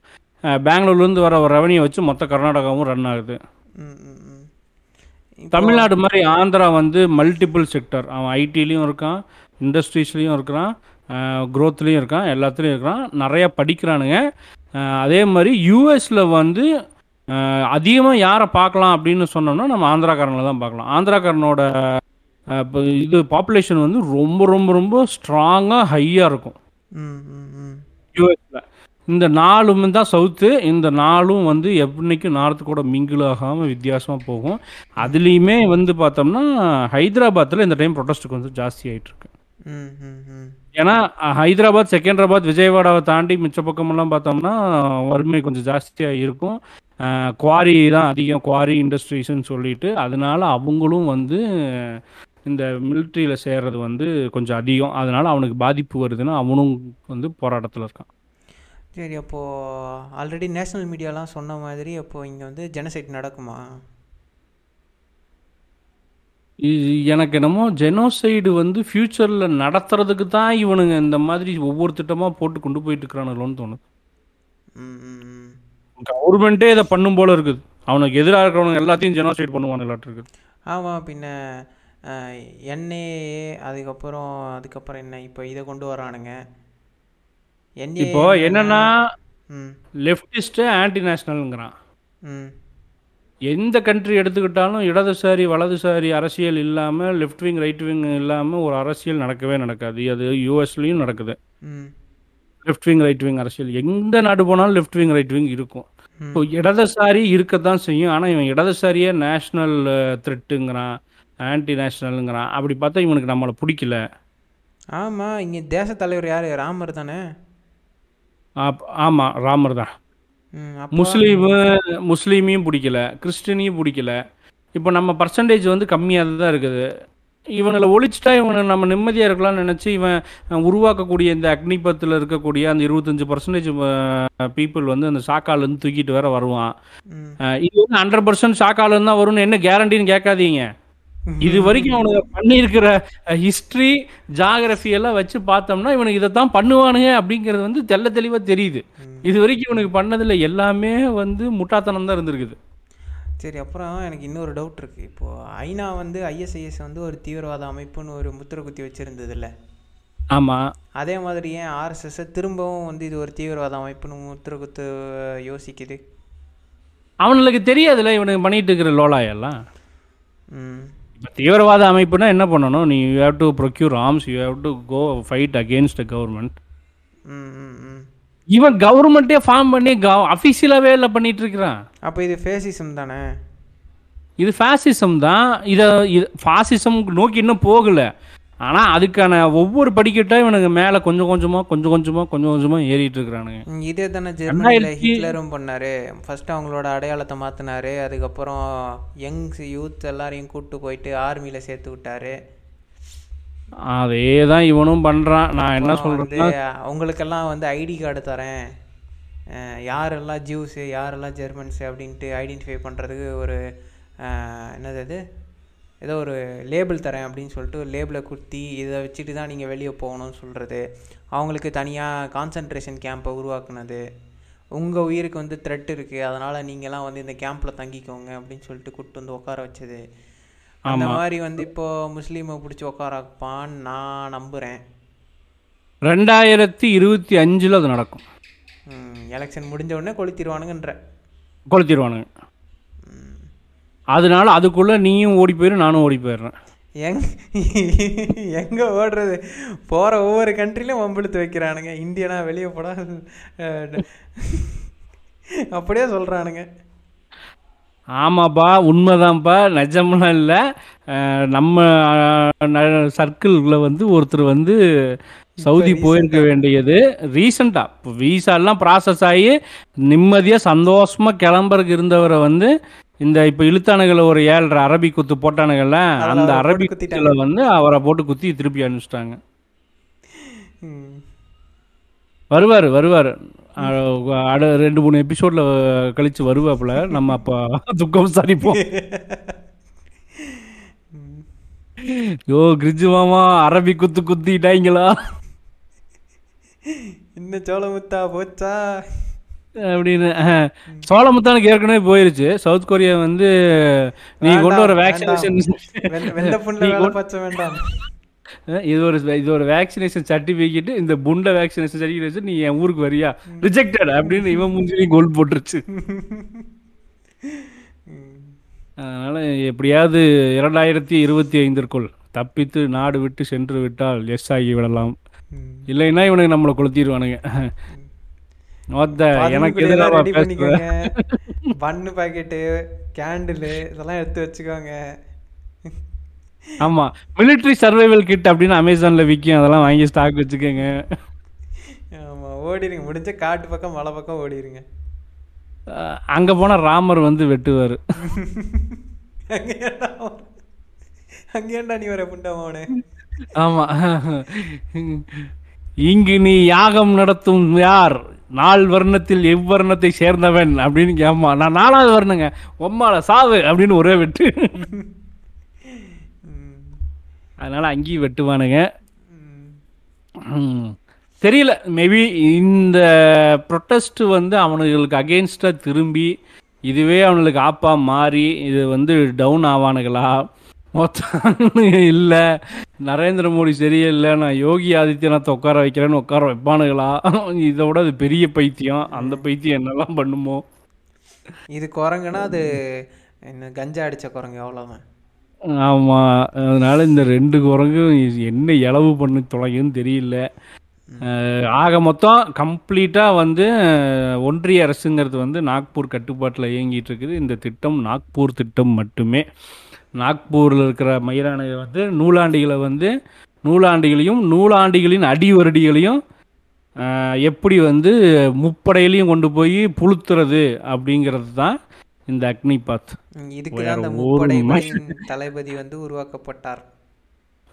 பெங்களூர்லேருந்து வர ரெவன்யூ வச்சு மொத்த கர்நாடகாவும் ரன் ஆகுது. தமிழ்நாடு மாதிரி ஆந்திரா வந்து மல்டிபிள் செக்டர் அவன் ஐடிலையும் இருக்கான் இண்டஸ்ட்ரீஸ்லேயும் இருக்கிறான் க்ரோத்லேயும் இருக்கான் எல்லாத்துலேயும் இருக்கான். நிறைய படிக்கிறானுங்க. அதே மாதிரி யூஎஸில் வந்து அதிகமாக யாரை பார்க்கலாம் அப்படின்னு சொன்னோம்னா நம்ம ஆந்திராக்காரங்களை தான் பார்க்கலாம். ஆந்திராக்காரனோட இப்போ இது பாப்புலேஷன் வந்து ரொம்ப ரொம்ப ரொம்ப ஸ்ட்ராங்காக ஹையாக இருக்கும். யூஎஸில் இந்த நாலும் தான் சவுத்து இந்த நாலும் வந்து எப்படிக்கும் நார்த்து கூட மிங்கிள் ஆகாமல் வித்தியாசமாக போகும். அதுலேயுமே வந்து பார்த்தோம்னா ஹைதராபாத்தில் இந்த டைம் ப்ரொட்டஸ்ட் கொஞ்சம் ஜாஸ்தி ஆயிட்டு இருக்கு. ம் ம் ம். ஏன்னா ஹைதராபாத் செகண்டராபாத் விஜயவாடாவை தாண்டி மிச்ச பக்கமெல்லாம் பார்த்தோம்னா வறுமை கொஞ்சம் ஜாஸ்தியாக இருக்கும். குவாரி தான் அதிகம் குவாரி இண்டஸ்ட்ரீஸ்ன்னு சொல்லிட்டு. அதனால அவங்களும் வந்து இந்த மிலிட்ரியில் சேர்றது வந்து கொஞ்சம் அதிகம். அதனால அவனுக்கு பாதிப்பு வருதுன்னு அவனும் வந்து போராட்டத்தில் இருக்கான். சரி அப்போது ஆல்ரெடி நேஷ்னல் மீடியாலாம் சொன்ன மாதிரி அப்போது இங்கே வந்து ஜெனசைட் நடக்குமா? எனக்கு என்னமோ ஜெனோசைடு வந்து ஃப்யூச்சரில் நடத்துறதுக்கு தான் இவனுங்க இந்த மாதிரி ஒவ்வொரு திட்டமாக போட்டு கொண்டு போயிட்டு இருக்கிறானுங்களோன்னு தோணுது. கவர்மெண்ட்டே இதை பண்ணும் போல இருக்குது. அவனுக்கு எதிராக இருக்கிறவங்க எல்லாத்தையும் ஜெனோசைட் பண்ணுவானுங்களாட்டு இருக்குது ஆமாம் பின்ன என்ஏஏ அதுக்கப்புறம் அதுக்கப்புறம் என்ன? இப்போ இதை கொண்டு வரானுங்க. இப்போ என்னன்னா லெஃப்டிஸ்ட்டு ஆன்டி நேஷனலுங்கிறான் எந்த கண்ட்ரி எடுத்துக்கிட்டாலும் இடதுசாரி வலதுசாரி அரசியல் இல்லாமல் லெஃப்ட் விங் ரைட் விங் இல்லாமல் ஒரு அரசியல் நடக்கவே நடக்காது. அது யூஎஸ்லேயும் நடக்குது. லெஃப்ட் விங் ரைட் விங் அரசியல். எந்த நாடு போனாலும் லெஃப்ட் விங் ரைட் விங் இருக்கும். இப்போ இடதுசாரி இருக்கத்தான் செய்யும். ஆனால் இவன் இடதுசாரியே நேஷ்னல் த்ரெட்டுங்கிறான் ஆன்டி நேஷ்னலுங்கிறான் அப்படி பார்த்தா இவனுக்கு நம்மளை பிடிக்கல. ஆமாம் இங்கே தேச தலைவர் யார்? ராமர் தானே? ஆப்- ஆமா ராமர் தான். முஸ்லீமு முஸ்லீமையும் பிடிக்கல கிறிஸ்டினையும் பிடிக்கல. இப்போ நம்ம பர்சன்டேஜ் வந்து கம்மியாக தான் இருக்குது. இவங்களை ஒழிச்சிட்டா இவனை நம்ம நிம்மதியாக இருக்கலாம்னு நினச்சி இவன் உருவாக்கக்கூடிய இந்த அக்னிபத்தில் இருக்கக்கூடிய அந்த இருபத்தஞ்சி பர்சன்டேஜ் பீப்புள் வந்து அந்த சாக்காலேருந்து தூக்கிட்டு வேற வருவான். இது வந்து ஹண்ட்ரட் பர்சன்ட் சாக்காலேருந்து தான் வரும்னு என்ன கேரண்டின்னு கேட்காதீங்க. இது வரைக்கும் அவனுக்கு பண்ணியிருக்கிற ஹிஸ்ட்ரி ஜாகிரபி எல்லாம் வச்சு பார்த்தோம்னா இவனுக்கு இதைத்தான் பண்ணுவானுங்க அப்படிங்கிறது வந்து தெள்ள தெளிவாக தெரியுது. இது வரைக்கும் இவனுக்கு பண்ணதில் எல்லாமே வந்து முட்டாத்தனம் தான் இருந்திருக்குது. சரி அப்புறம் எனக்கு இன்னொரு டவுட் இருக்குது இப்போது ஐநா வந்து ஐஎஸ்ஐஎஸ் வந்து ஒரு தீவிரவாத அமைப்புன்னு ஒரு முத்திரை குத்தி வச்சுருந்ததில்ல. ஆமாம் அதே மாதிரி ஏன் ஆர்எஸ்எஸ்ஸை திரும்பவும் வந்து இது ஒரு தீவிரவாத அமைப்புன்னு முத்திர குத்து யோசிக்குது? அவனுக்கு தெரியாதுல்ல இவனுக்கு பண்ணிட்டு இருக்கிற லோலாயெல்லாம். ம். தீவிரவாத அமைப்புனா என்ன பண்ணணும்? நீ you have to procure arms you have to go fight against government இவன் கவர்மெண்ட்டே ஃபார்ம் பண்ணி கவ அஃபிஷியலாகவே இல்லை பண்ணிட்டு இருக்கிறான் அப்போ இது ஃபேசிசம் தானே? இது ஃபேசிசம் தான். இதை இது ஃபாசிசம் நோக்கி இன்னும் போகலை. ஆனால் அதுக்கான ஒவ்வொரு படிக்கட்டாக இவனுக்கு மேலே கொஞ்சம் கொஞ்சமாக கொஞ்சம் கொஞ்சமாக கொஞ்சம் கொஞ்சமாக ஏறிட்டு இருக்கிறானுங்க. இதே தானே ஜெர்மனியில் ஹிட்லரும் பண்ணாரு. ஃபர்ஸ்ட் அவங்களோட அடையாளத்தை மாற்றினாரு அதுக்கப்புறம் யங்ஸ் யூத் எல்லாரையும் கூப்பிட்டு போயிட்டு ஆர்மியில் சேர்த்து விட்டாரு. அதே தான் இவனும் பண்ணுறான் நான் என்ன சொல்கிறேன்னா அவங்களுக்கெல்லாம் வந்து ஐடி கார்டு தரேன். யாரெல்லாம் ஜூஸு யாரெல்லாம் ஜெர்மன்ஸு அப்படின்ட்டு ஐடென்டிஃபை பண்ணுறதுக்கு ஒரு என்னது அது? ஏதோ ஒரு லேபிள் தரேன் அப்படின்னு சொல்லிட்டு ஒரு லேபிளை குத்தி இதை வச்சுட்டு தான் நீங்கள் வெளியே போகணும்னு சொல்கிறது அவங்களுக்கு தனியாக கான்சன்ட்ரேஷன் கேம்பை உருவாக்குனது. உங்கள் உயிருக்கு வந்து த்ரெட் இருக்குது அதனால் நீங்களாம் வந்து இந்த கேம்பில் தங்கிக்கோங்க அப்படின்னு சொல்லிட்டு கூப்பிட்டு வந்து உட்கார வச்சது. அந்த மாதிரி வந்து இப்போ முஸ்லீமை பிடிச்சி உட்கார வைப்பான்னு நான் நம்புகிறேன் ரெண்டாயிரத்தி இருபத்தி அஞ்சில் அது நடக்கும். எலெக்ஷன் முடிஞ்ச உடனே கொளுத்திடுவானுங்கன்ற கொளுத்திடுவானுங்க அதனால அதுக்குள்ளே நீயும் ஓடி போயிரு நானும் ஓடி போயிடுறேன். எங் எங்கே ஓடுறது? போகிற ஒவ்வொரு கண்ட்ரிலையும் வம்பிழுத்து வைக்கிறானுங்க. இந்தியனா வெளியே போடா அப்படியே சொல்கிறானுங்க ஆமாப்பா உண்மைதான்ப்பா. நிஜம்லாம் இல்லை. நம்ம சர்க்கிளில் வந்து ஒருத்தர் வந்து சவுதி போயிருக்க வேண்டியது ரீசெண்டாக இப்போ வீசாலாம் ப்ராசஸ் ஆகி நிம்மதியாக சந்தோஷமாக கிளம்புறதுக்கு இருந்தவரை வந்து இந்த இப்போ இழுத்தானுகளை ஒரு ஏழரை அரபி குத்து போட்டானுங்கள்ல அதுல அந்த அரபி குத்துல வந்து அவரை போட்டு குத்தி திருப்பி அனுப்பிச்சிட்டாங்க. வருவார் வருவார். அட ரெண்டு மூணு எபிசோடில் கழிச்சு வருவாப்புல. நம்ம அப்போ துக்கம் விசாரிப்போம். யோ கிரிஜு மாமா அரபி குத்து குத்திட்டாங்களா இன்னும் சோளமுத்தா போச்சா? அப்படின்னு. அஹ், சோளமுத்தானுக்கு ஏற்கனவே போயிருச்சு. சவுத் கொரியா வந்து நீ கொண்டு வர வேக்சினேஷன் இது ஒரு இது ஒரு வேக்சினேஷன் சர்டிஃபிகேட் இந்த புண்ட வேக்சினேஷன் சர்டிஃபிகேட் நீ என் ஊருக்கு வரியா? ரிஜெக்டட் அப்படின்னு இவன் மூஞ்சிலையும் கோல் போட்டுருச்சு. அதனால எப்படியாவது இரண்டாயிரத்தி இருபத்தி ஐந்திற்குள் தப்பித்து நாடு விட்டு சென்று விட்டால் எஸ் ஆகி விடலாம். இல்லைன்னா இவனுக்கு நம்மளை கொளுத்திடுவானுங்க. எனக்கு ரெடி பண்ணிக்கோங்க. பன்னு பாக்கெட்டு கேண்டிலு இதெல்லாம் எடுத்து வச்சுக்கோங்க. ஆமா மிலிட்ரி சர்வைவல் கிட் அப்படின்னு அமேசான்ல விற்கும் அதெல்லாம் வாங்கி ஸ்டாக் வச்சுக்கோங்க. ஆமா ஓடிடுங்க முடிஞ்ச காட்டு பக்கம் மலை பக்கம் ஓடிடுங்க அங்க போனா ராமர் வந்து வெட்டுவாரு. அங்க ஏன்டா நீ வர புண்டாமவனே ஆமா. இங்கு நீ யாகம் நடத்தும் யார்? நால் வர்ணத்தில் எவ்வர்ணத்தை சேர்ந்தவன் அப்படின்னு கேட்பான் நான் நாலாவது வர்ணங்க. உம்மால சாவு அப்படின்னு ஒரே வெட்டு. அதனால அங்கேயும் வெட்டுவானுங்க. தெரியல. மேபி இந்த ப்ரொட்டஸ்ட் வந்து அவனுங்களுக்கு அகெயின்ஸ்டாக திரும்பி இதுவே அவனுக்கு ஆப்பாக மாறி இது வந்து டவுன் ஆவானுங்களா? மொத்தம் இல்லை. நரேந்திர மோடி சரியில்லை நான் யோகி ஆதித்யநாத் உட்கார வைக்கிறேன்னு உட்கார வைப்பானுங்களா இதை விட அது பெரிய பைத்தியம். அந்த பைத்தியம் என்னெல்லாம் பண்ணுமோ? இது குரங்குனா அது என்ன கஞ்சா அடிச்ச குரங்கு அவ்வளோதான் ஆமாம் அதனால இந்த ரெண்டு குரங்கும் என்ன இளவு பண்ணி தொலையுன்னு தெரியல. ஆக மொத்தம் கம்ப்ளீட்டாக வந்து ஒன்றிய அரசுங்கிறது வந்து நாக்பூர் கட்டுப்பாட்டில் இயங்கிட்டு இருக்குது. இந்த திட்டம் நாக்பூர் திட்டம் மட்டுமே. நாக்பூரில் இருக்கிற மயிலானது வந்து நூலாண்டிகளை வந்து நூலாண்டிகளையும் நூலாண்டிகளின் அடிவருடிகளையும் எப்படி வந்து முப்படையிலையும் கொண்டு போய் புழுத்துறது அப்படிங்கிறது தான் இந்த அக்னிபாத் இதுக்கு தான் அந்த [laughs] தளபதி வந்து உருவாக்கப்பட்டார்.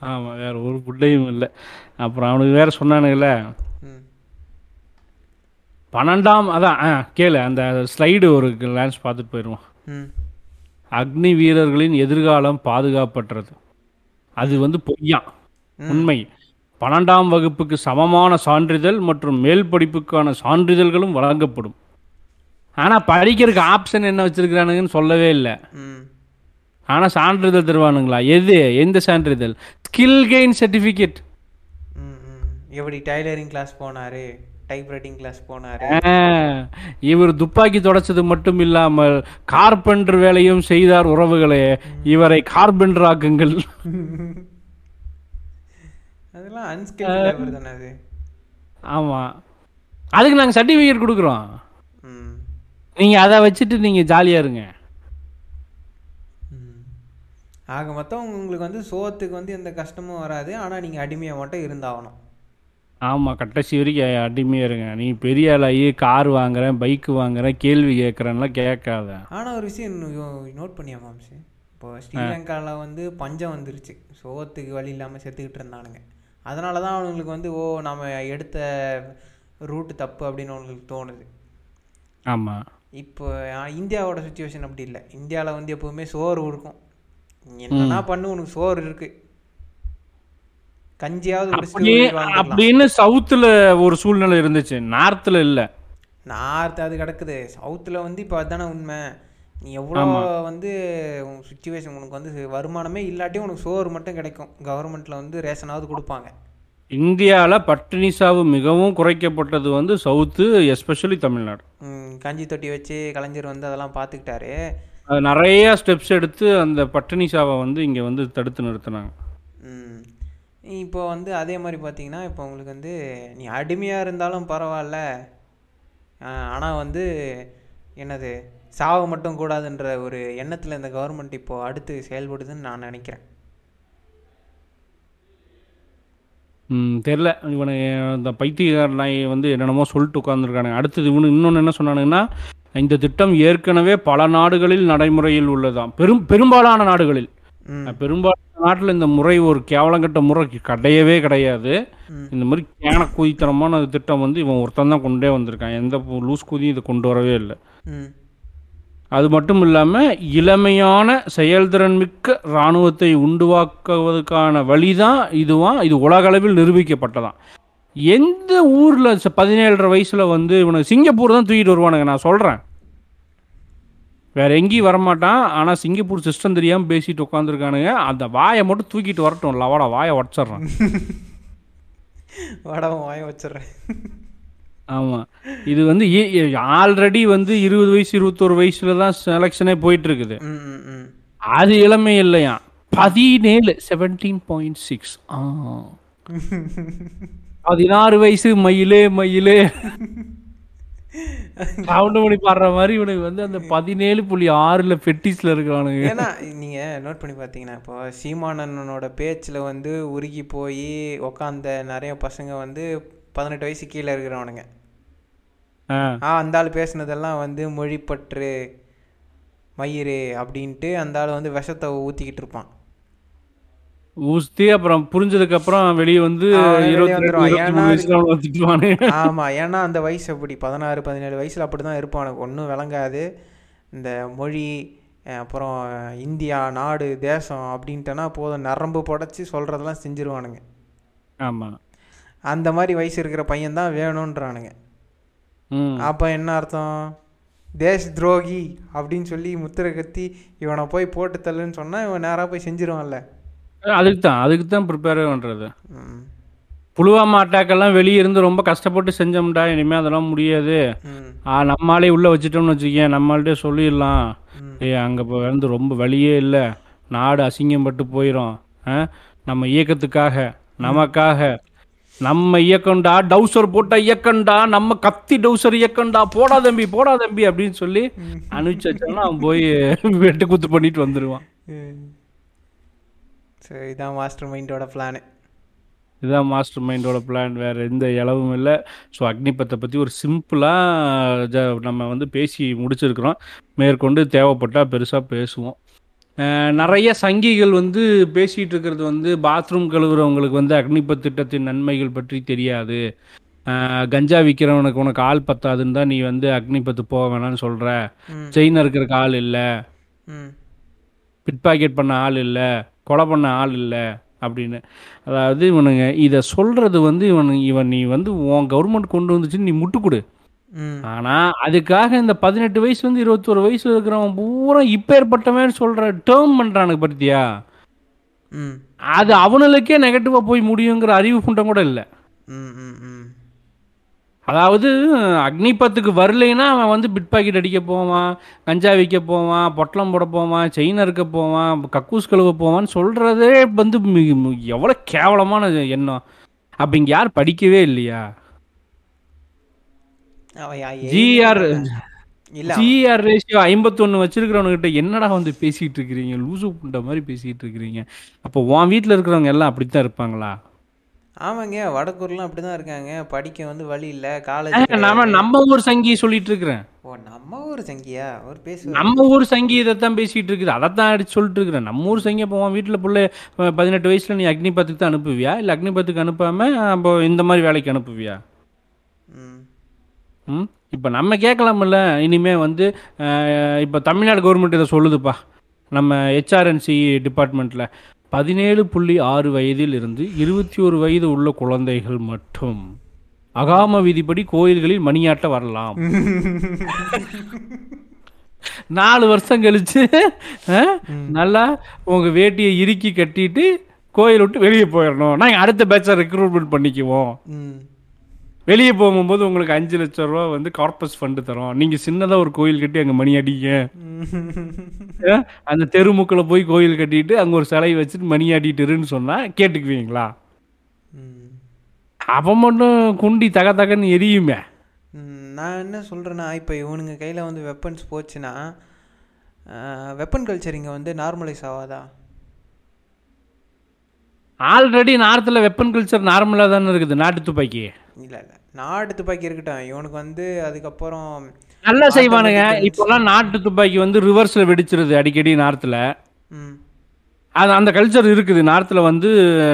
ஆமாம் வேற ஒரு புட்டையும் இல்லை. அப்புறம் அவனுக்கு வேற சொன்னானுங்கள ம். பன்னெண்டாம் அதான் கேளு அந்த ஸ்லைடு ஒரு லேன்ஸ் பார்த்துட்டு போயிடுவோம் ம். அக்னி வீரர்களின் எதிர்காலம் பாதுகாப்பற்றது. அது வந்து பொய்யா. உண்மை. பன்னெண்டாம் வகுப்புக்கு சமமான சான்றிதழ் மற்றும் மேல் படிப்புக்கான சான்றிதழ்களும் வழங்கப்படும். ஆனால் படிக்கிறதுக்கு ஆப்ஷன் என்ன வச்சிருக்கிறானுங்கன்னு சொல்லவே இல்லை. ஆனால் சான்றிதழ் தருவானுங்களா? எது? எந்த சான்றிதழ்? ஸ்கில் கெயின் சர்டிஃபிகேட் எப்படி டைலரிங் கிளாஸ் போனாரு? டைப் ரைட்டிங் கிளாஸ் போனாரு இவர் துப்பாக்கி தொடச்சது மட்டும் இல்லாமல் கார்பெண்டர் வேலையும் செய்தார் உறவுகளே. இவரை கார்பெண்டர் ஆக்குங்கள். [laughs] அதெல்லாம் அன்ஸ்கில் லேபர் தானே அது. ஆமா. அதுக்கு நாங்க சர்டிஃபிகேட் கொடுக்குறோம். நீங்க அதை வச்சுட்டு நீங்க ஜாலியா இருங்க. ஆக மொத்தம் உங்களுக்கு வந்து சோத்துக்கு வந்து எந்த கஷ்டமும் வராது. ஆனால் நீங்கள் அடிமையாக மட்டும் இருந்தாகணும். ஆமா கடைசி வரைக்கும் அடிமையா இருங்க. நீ பெரிய ஆளாகி கார் வாங்குறேன் பைக் வாங்குறேன் கேள்வி கேட்குறேன்லாம் கேட்காத. ஆனால் ஒரு விஷயம் நோட் பண்ணியா மாம்சு இப்போ ஸ்ரீலங்காவில் வந்து பஞ்சம் வந்துருச்சு. சோத்துக்கு வழி இல்லாமல் செத்துக்கிட்டு இருந்தானுங்க. அதனால தான் அவனுங்களுக்கு வந்து ஓ நம்ம எடுத்த ரூட்டு தப்பு அப்படின்னு அவங்களுக்கு தோணுது. ஆமா. இப்போ இந்தியாவோட சுச்சுவேஷன் அப்படி இல்லை. இந்தியாவில் வந்து எப்போவுமே சோறு இருக்கும் என்னன்னா பண்ணு உனக்கு சோறு இருக்கு. கஞ்சியாவது. அப்படின்னு சவுத்துல ஒரு சூழ்நிலை இருந்துச்சு. நார்த்ல இல்ல. நார்த் அது கிடக்குது. சவுத்தில் வந்து இப்போ அதுதானே உண்மை. நீ எவ்வளோ வந்து சுச்சுவேஷன் உனக்கு வந்து வருமானமே இல்லாட்டியும் உனக்கு சோறு மட்டும் கிடைக்கும். கவர்மெண்ட்டில் வந்து ரேஷனாவது கொடுப்பாங்க. இந்தியால பட்டினி சாவு மிகவும் குறைக்கப்பட்டது வந்து சவுத்து எஸ்பெஷலி தமிழ்நாடு. கஞ்சி தொட்டி வச்சு கலைஞர் வந்து அதெல்லாம் பார்த்துக்கிட்டாரு நிறைய ஸ்டெப்ஸ் எடுத்து அந்த பட்டினி சாவை வந்து இங்க வந்து தடுத்து நிறுத்தினாங்க. இப்போ வந்து அதே மாதிரி பார்த்தீங்கன்னா இப்போ உங்களுக்கு வந்து நீ அடிமையாக இருந்தாலும் பரவாயில்ல. ஆனால் வந்து என்னது சாவு மட்டும் கூடாதுன்ற ஒரு எண்ணத்தில் இந்த கவர்மெண்ட் இப்போ அடுத்து செயல்படுதுன்னு நான் நினைக்கிறேன். ம் தெரில இவனை இந்த பைத்தியக்கார நாய் வந்து என்னென்னமோ சொல்லிட்டு உட்காந்துருக்கானுங்க அடுத்தது இவனு இன்னொன்று என்ன சொன்னானுங்கன்னா இந்த திட்டம் ஏற்கனவே பல நாடுகளில் நடைமுறையில் உள்ளதான் பெரும் பெரும்பாலான நாடுகளில். ம். பெரும்பாலான நாட்டில் இந்த முறை ஒரு கேவலங்கட்ட முறை கிடையவே கிடையாது. இந்த மாதிரி கேன குதித்தனமான திட்டம் வந்து இவன் ஒருத்தன் தான் கொண்டே வந்திருக்கான். எந்த லூஸ் குதியும் இதை கொண்டு வரவே இல்லை. அது மட்டும் இல்லாமல் இளமையான செயல்திறன் மிக்க இராணுவத்தை உண்டுவாக்குவதற்கான வழிதான் இதுவான் இது உலகளவில் நிரூபிக்கப்பட்டதான். எந்த ஊரில் பதினேழரை வயசில் வந்து இவனுக்கு சிங்கப்பூர் தான் தூக்கிட்டு வருவானுங்க நான் சொல்கிறேன் வேற எங்கேயும் வரமாட்டான். ஆனால் சிங்கப்பூர் சிஸ்டம் தெரியாமல் பேசிட்டு உட்காந்துருக்கானுங்க அந்த வாயை மட்டும் தூக்கிட்டு வரட்டும். லவடா வாயை உடச்சிட்றான். வடவன் வாய வச்சிடுறேன் ஆமாம் இது வந்து ஆல்ரெடி வந்து இருபது வயசு இருபத்தோரு வயசுல தான் செலெக்ஷனே போயிட்டு இருக்குது அது இளமை இல்லையா? பதினேழு செவன்டீன் பாயிண்ட் சிக்ஸ் பதினாறு வயசு மயிலே மயிலே. சவுண்டு மணி பாடுற மாதிரி இவனுக்கு வந்து அந்த பதினேழு புள்ளி ஆறுல பெட்டிஸ்ல இருக்கிறானுங்க. ஏன்னா நீங்கள் நோட் பண்ணி பார்த்தீங்கன்னா இப்போ சீமானண்ணனோட பேச்சில் வந்து உருகி போய் உக்காந்த நிறைய பசங்க வந்து பதினெட்டு வயசு கீழே இருக்கிறவனுங்க. ஆ. அந்த ஆள் பேசுனதெல்லாம் வந்து மொழிப்பற்று மயிறு அப்படின்ட்டு அந்த ஆள் வந்து விஷத்தை ஊற்றிக்கிட்டு இருப்பான். ஊஸ்தி அப்புறம் புரிஞ்சதுக்கு அப்புறம் வெளியே வந்து மூணு ஏன்னா ஆமாம் அந்த வயசு அப்படி பதினாறு பதினேழு வயசில் அப்படி தான் இருப்பானுங்க ஒன்றும் விளங்காது. இந்த மொழி அப்புறம் இந்தியா நாடு தேசம் அப்படின்ட்டுனா போதும். நரம்பு புடச்சி சொல்கிறதெல்லாம் செஞ்சிருவானுங்க. ஆமா. அந்த மாதிரி வயசு இருக்கிற பையன் தான் வேணுன்றானுங்க ம். அப்போ என்ன அர்த்தம்? தேஷ் துரோகி அப்படின்னு சொல்லி முத்திரை கத்தி இவனை போய் போட்டு தள்ளுன்னு சொன்னால் இவன் நேராக போய் செஞ்சிருவான்ல. அதுக்கு தான் அதுக்கு தான் ப்ரிப்பேர் பண்ணுறது புலுவாமா அட்டாக் எல்லாம் வெளியே இருந்து ரொம்ப கஷ்டப்பட்டு செஞ்சோம்டா இனிமே அதெல்லாம் முடியாது. நம்மாலே உள்ள வச்சுட்டோம்னு வச்சுக்கேன் நம்மள்ட்டே சொல்லிடலாம். ஏய் அங்கே இப்போ வந்து ரொம்ப வழியே இல்லை. நாடு அசிங்கப்பட்டு போயிடும் நம்ம இயக்கத்துக்காக நமக்காக. நம்ம இயக்கம்டா டவுசர் போட்ட இயக்கம்டா நம்ம கத்தி டவுசர் இயக்கம்டா போடா தம்பி போடா தம்பி அப்படின்னு சொல்லி அனுப்பிச்சு வச்சோம்னா அவன் போய் வெட்டு குத்து பண்ணிட்டு வந்துடுவான் சரி இதான் மாஸ்டர் மைண்டோட பிளானு இதுதான் மாஸ்டர் மைண்டோட பிளான் வேறு எந்த இளவும் இல்லை. ஸோ அக்னிபத்தை பற்றி ஒரு சிம்பிளாக ஜ நம்ம வந்து பேசி முடிச்சிருக்கிறோம். மேற்கொண்டு தேவைப்பட்டால் பெருசாக பேசுவோம். நிறைய சங்கிகள் வந்து பேசிகிட்டு இருக்கிறது வந்து பாத்ரூம் கழுவுறவங்களுக்கு வந்து அக்னிபத் திட்டத்தின் நன்மைகள் பற்றி தெரியாது. கஞ்சா விற்கிறவனுக்கு உனக்கு ஆள் பத்தாதுன்னு தான் நீ வந்து அக்னிபத்து போக வேணாம்னு சொல்கிற செயின் இருக்கிறக்கு ஆள் இல்லை. பிட் பாக்கெட் பண்ண ஆள் இல்லை. கொலை பண்ண ஆள் இல்லை அப்படின்னு. அதாவது இவனுங்க இதை சொல்கிறது வந்து இவனு இவன் நீ வந்து உன் கவர்மெண்ட் கொண்டு வந்துச்சு நீ முட்டு கொடு ஆனால் அதுக்காக இந்த பதினெட்டு வயசுலேருந்து இருபத்தோரு வயசு இருக்கிறவன் பூரா இப்பேற்பட்டவன் சொல்கிற டேர்ம் பண்ணுறானுங்க பத்தியா? அது அவனுங்களுக்கே நெகட்டிவாக போய் முடியுங்கிற அறிவு புண்டம் கூட இல்லை. அதாவது அக்னிபத்துக்கு வரலைன்னா அவன் வந்து பிட் பாக்கெட் அடிக்க போவான் கஞ்சா விற்க போவான் பொட்டலம் போட போவான் செயின் அறுக்க போவான் கக்கூஸ் கழுவ போவான்னு சொல்கிறதே வந்து எவ்வளோ கேவலமான எண்ணம். அப்போ இங்கே யார் படிக்கவே இல்லையா? ஜிஆர் ஜிஆர் ரேஷியோ ஐம்பத்தொன்று வச்சிருக்கிறவனுக்கிட்ட என்னடா வந்து பேசிகிட்டு இருக்கிறீங்க? லூசு புண்ட மாதிரி பேசிகிட்டு இருக்கிறீங்க. அப்போ உன் வீட்டில் இருக்கிறவங்க எல்லாம் அப்படித்தான் இருப்பாங்களா? ஆமாங்க வடக்கூர்லாம் அப்படிதான் இருக்காங்க. படிக்க வந்து வழி இல்ல காலேஜ் நம்ம நம்ம ஊர் சங்கி சொல்லிட்டு இருக்கிறேன். ஓ நம்ம ஊர் சங்கியா? ஒரு பேசுவார் நம்ம ஊர் சங்கி இதைத்தான் பேசிட்டு இருக்குது. அதைத்தான் அடிச்சு சொல்லிட்டு இருக்கிறேன். நம்ம ஊர் சங்கி உன் வீட்டில் பிள்ளை பதினெட்டு வயசுல நீ அக்னிபத்துக்கு தான் அனுப்புவியா? இல்லை அக்னிபத்துக்கு அனுப்பாம அப்போ இந்த மாதிரி வேலைக்கு அனுப்புவியா? ம். இப்போ நம்ம கேட்கலாமில்ல இனிமே வந்து இப்போ தமிழ்நாடு கவர்மெண்ட் இதை சொல்லுதுப்பா. நம்ம ஹெச்ஆர்என்சி டிபார்ட்மெண்ட்டில் பதினேழு புள்ளி ஆறு வயதில் இருந்து இருபத்தி ஒரு வயது உள்ள குழந்தைகள் மட்டும். அகாம விதிப்படி கோயில்களில் மணியாட்ட வரலாம். [laughs] நாலு வருஷம் கழிச்சு நல்லா உங்க வேட்டியை இறுக்கி கட்டிட்டு கோயில் விட்டு வெளியே போயிடணும். நாங்கள் அடுத்த பேட்சை ரெக்ரூட்மெண்ட் பண்ணிக்குவோம். வெளியே போகும்போது உங்களுக்கு அஞ்சு லட்சம் ரூபா வந்து கார்பஸ் ஃபண்டு தரோம். நீங்க சின்னதா ஒரு கோயில் கட்டி அங்க மணி அடிங்க. [laughs] அந்த தெருமுக்கில் போய் கோயில் கட்டிட்டு அங்க ஒரு சிலை வச்சுட்டு மணி ஆடிட்டுருன்னு சொன்னா கேட்டுக்குவீங்களா? அப்ப மட்டும் குண்டி தக தகன்னு எரியுமே. நான் என்ன சொல்கிறேன்னா இப்போ இவனுங்க கையில் வந்து வெப்பன்ஸ் போச்சுன்னா வெப்பன் கல்ச்சர் இங்கே வந்து நார்மலைஸ் ஆகாதா ஆல்ரெடி நார்த்தில் வெப்பன் கல்ச்சர் நார்மலாக தானே இருக்குது நாட்டு துப்பாக்கி. இல்லை இல்லை. நாடு துப்பாக்கி இருக்கட்டும். இவனுக்கு வந்து அதுக்கப்புறம் நல்லா செய்வானுங்க. இப்போல்லாம் நாட்டு துப்பாக்கி வந்து ரிவர்ஸில் வெடிச்சிருது அடிக்கடி நார்த்தில் ம். அது அந்த கல்ச்சர் இருக்குது. நார்த்தில் வந்து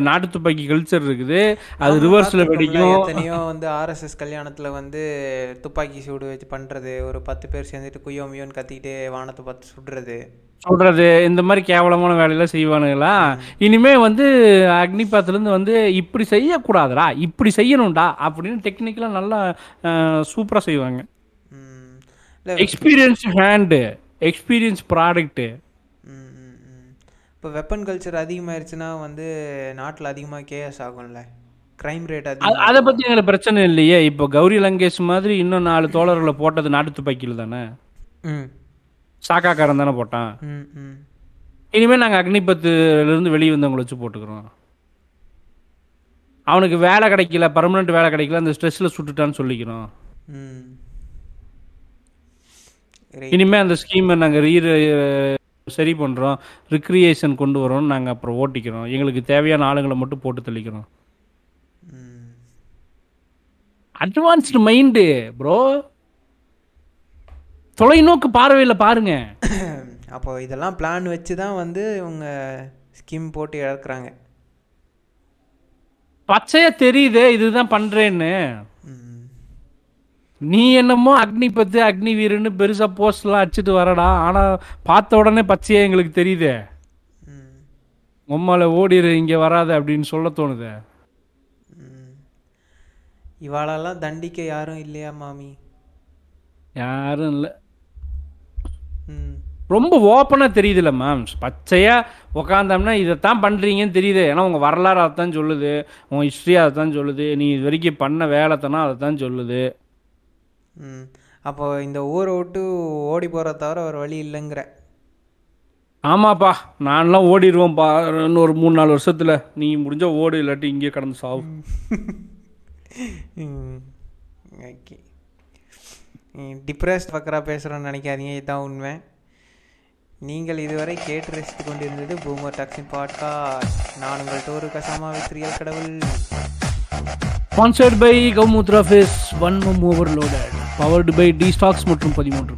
நாட்டு துப்பாக்கி கல்ச்சர் இருக்குது. அது ரிவர்ஸில் வெடிக்கும். எத்தனையோ வந்து ஆர்எஸ்எஸ் கல்யாணத்தில் வந்து துப்பாக்கி சூடு வச்சு பண்ணுறது ஒரு பத்து பேர் சேர்ந்துட்டு குய்யோ முயோன்னு கத்திக்கிட்டு வானத்தை பார்த்து சுடுறது. சொல்றது இந்த மாதிரி கேவலமான வேலையெல்லாம் செய்வானுங்களா? இனிமே வந்து அக்னிபாத்துலேருந்து வந்து இப்படி செய்யக்கூடாதுடா இப்படி செய்யணும்டா அப்படின்னு டெக்னிக்கலாக நல்லா சூப்பராக செய்வாங்க. எக்ஸ்பீரியன்ஸ் ஹேண்டு எக்ஸ்பீரியன்ஸ் ப்ராடக்ட்டு இப்போ வெப்பன் கல்ச்சர் அதிகமாயிருச்சுன்னா வந்து நாட்டில் அதிகமாக கேஎஸ் ஆகும்ல? க்ரைம் ரேட் அதை பற்றி எங்களுக்கு பிரச்சனை இல்லையே. இப்போ கௌரி லங்கேஷ் மாதிரி இன்னும் நாலு தோழர்களை போட்டது நாட்டு துப்பாக்கியில் தானே? ம். சாக்காக்காரன் தானே போட்டான்? இனிமேல் நாங்கள் அக்னிபத்துலேருந்து வெளியே வந்தவங்களை வச்சு போட்டுக்கிறோம். அவனுக்கு வேலை கிடைக்கல பர்மனெண்ட் வேலை கிடைக்கல அந்த ஸ்ட்ரெஸ்ஸில் சுட்டுட்டான்னு சொல்லிக்கிறோம். இனிமேல் அந்த ஸ்கீமை நாங்கள் ரீ சரி பண்ணுறோம் ரிக்ரியேஷன் கொண்டு வரோம் நாங்கள் அப்புறம் ஓட்டிக்கிறோம். எங்களுக்கு தேவையான ஆளுங்களை மட்டும் போட்டு தள்ளிக்கிறோம் ம் அட்வான்ஸ்டு மைண்டு ப்ரோ தொலைநோக்கு பார்வையில் பாருங்க. அப்போ இதெல்லாம் பிளான் வச்சு தான் வந்து இவங்க ஸ்கீம் போட்டு இழக்கிறாங்க. பச்சையா தெரியுதே இதுதான் பண்ணுறேன்னு நீ என்னமோ அக்னி பத்து அக்னி வீரன்னு பெருசா போஸ்ட்லாம் அடிச்சுட்டு வரடா. ஆனா பார்த்த உடனே பச்சையா எங்களுக்கு தெரியுதே. உம்மால ஓடிரு இங்க வராத அப்படின்னு சொல்ல தோணுதே. இவாளெல்லாம் தண்டிக்க யாரும் இல்லையா மாமி? யாரும் இல்லை. ம். ரொம்ப ஓப்பனாக தெரியுதுல்ல மேம் பச்சையாக உக்காந்தோம்னா இதைத்தான் பண்ணுறீங்கன்னு தெரியுது. ஏன்னா உங்கள் வரலாறு அதைத்தான் சொல்லுது. உங்கள் ஹிஸ்ட்ரி அதைத்தான் சொல்லுது. நீ இது வரைக்கும் பண்ண வேலைத்தனா அதைத்தான் சொல்லுது. ம். அப்போ இந்த ஊரை விட்டு ஓடி போகிறத தவிர ஒரு வழி இல்லைங்கிற. ஆமாப்பா நான்லாம் ஓடிடுவோம்ப்பா இன்னும் ஒரு மூணு நாலு வருஷத்தில் நீ முடிஞ்ச ஓடு இல்லாட்டி இங்கேயே கடந்து சாவு. ஓகே. டிப்ரெஸ்ட் பக்கரா பேசுகிறோன்னு நினைக்காதீங்க இதுதான் உண்மை. நீங்கள் இதுவரை கேட்டு ரசித்து கொண்டிருந்தது பூமர் டாக்ஸின் பாட்காஸ்ட். நான் உங்கள் டோரு கசாமா வித் ரியல் கடவுள். Sponsored by Gaumutra phase one mum overloaded powered by the stocks மற்றும் பதிமூன்று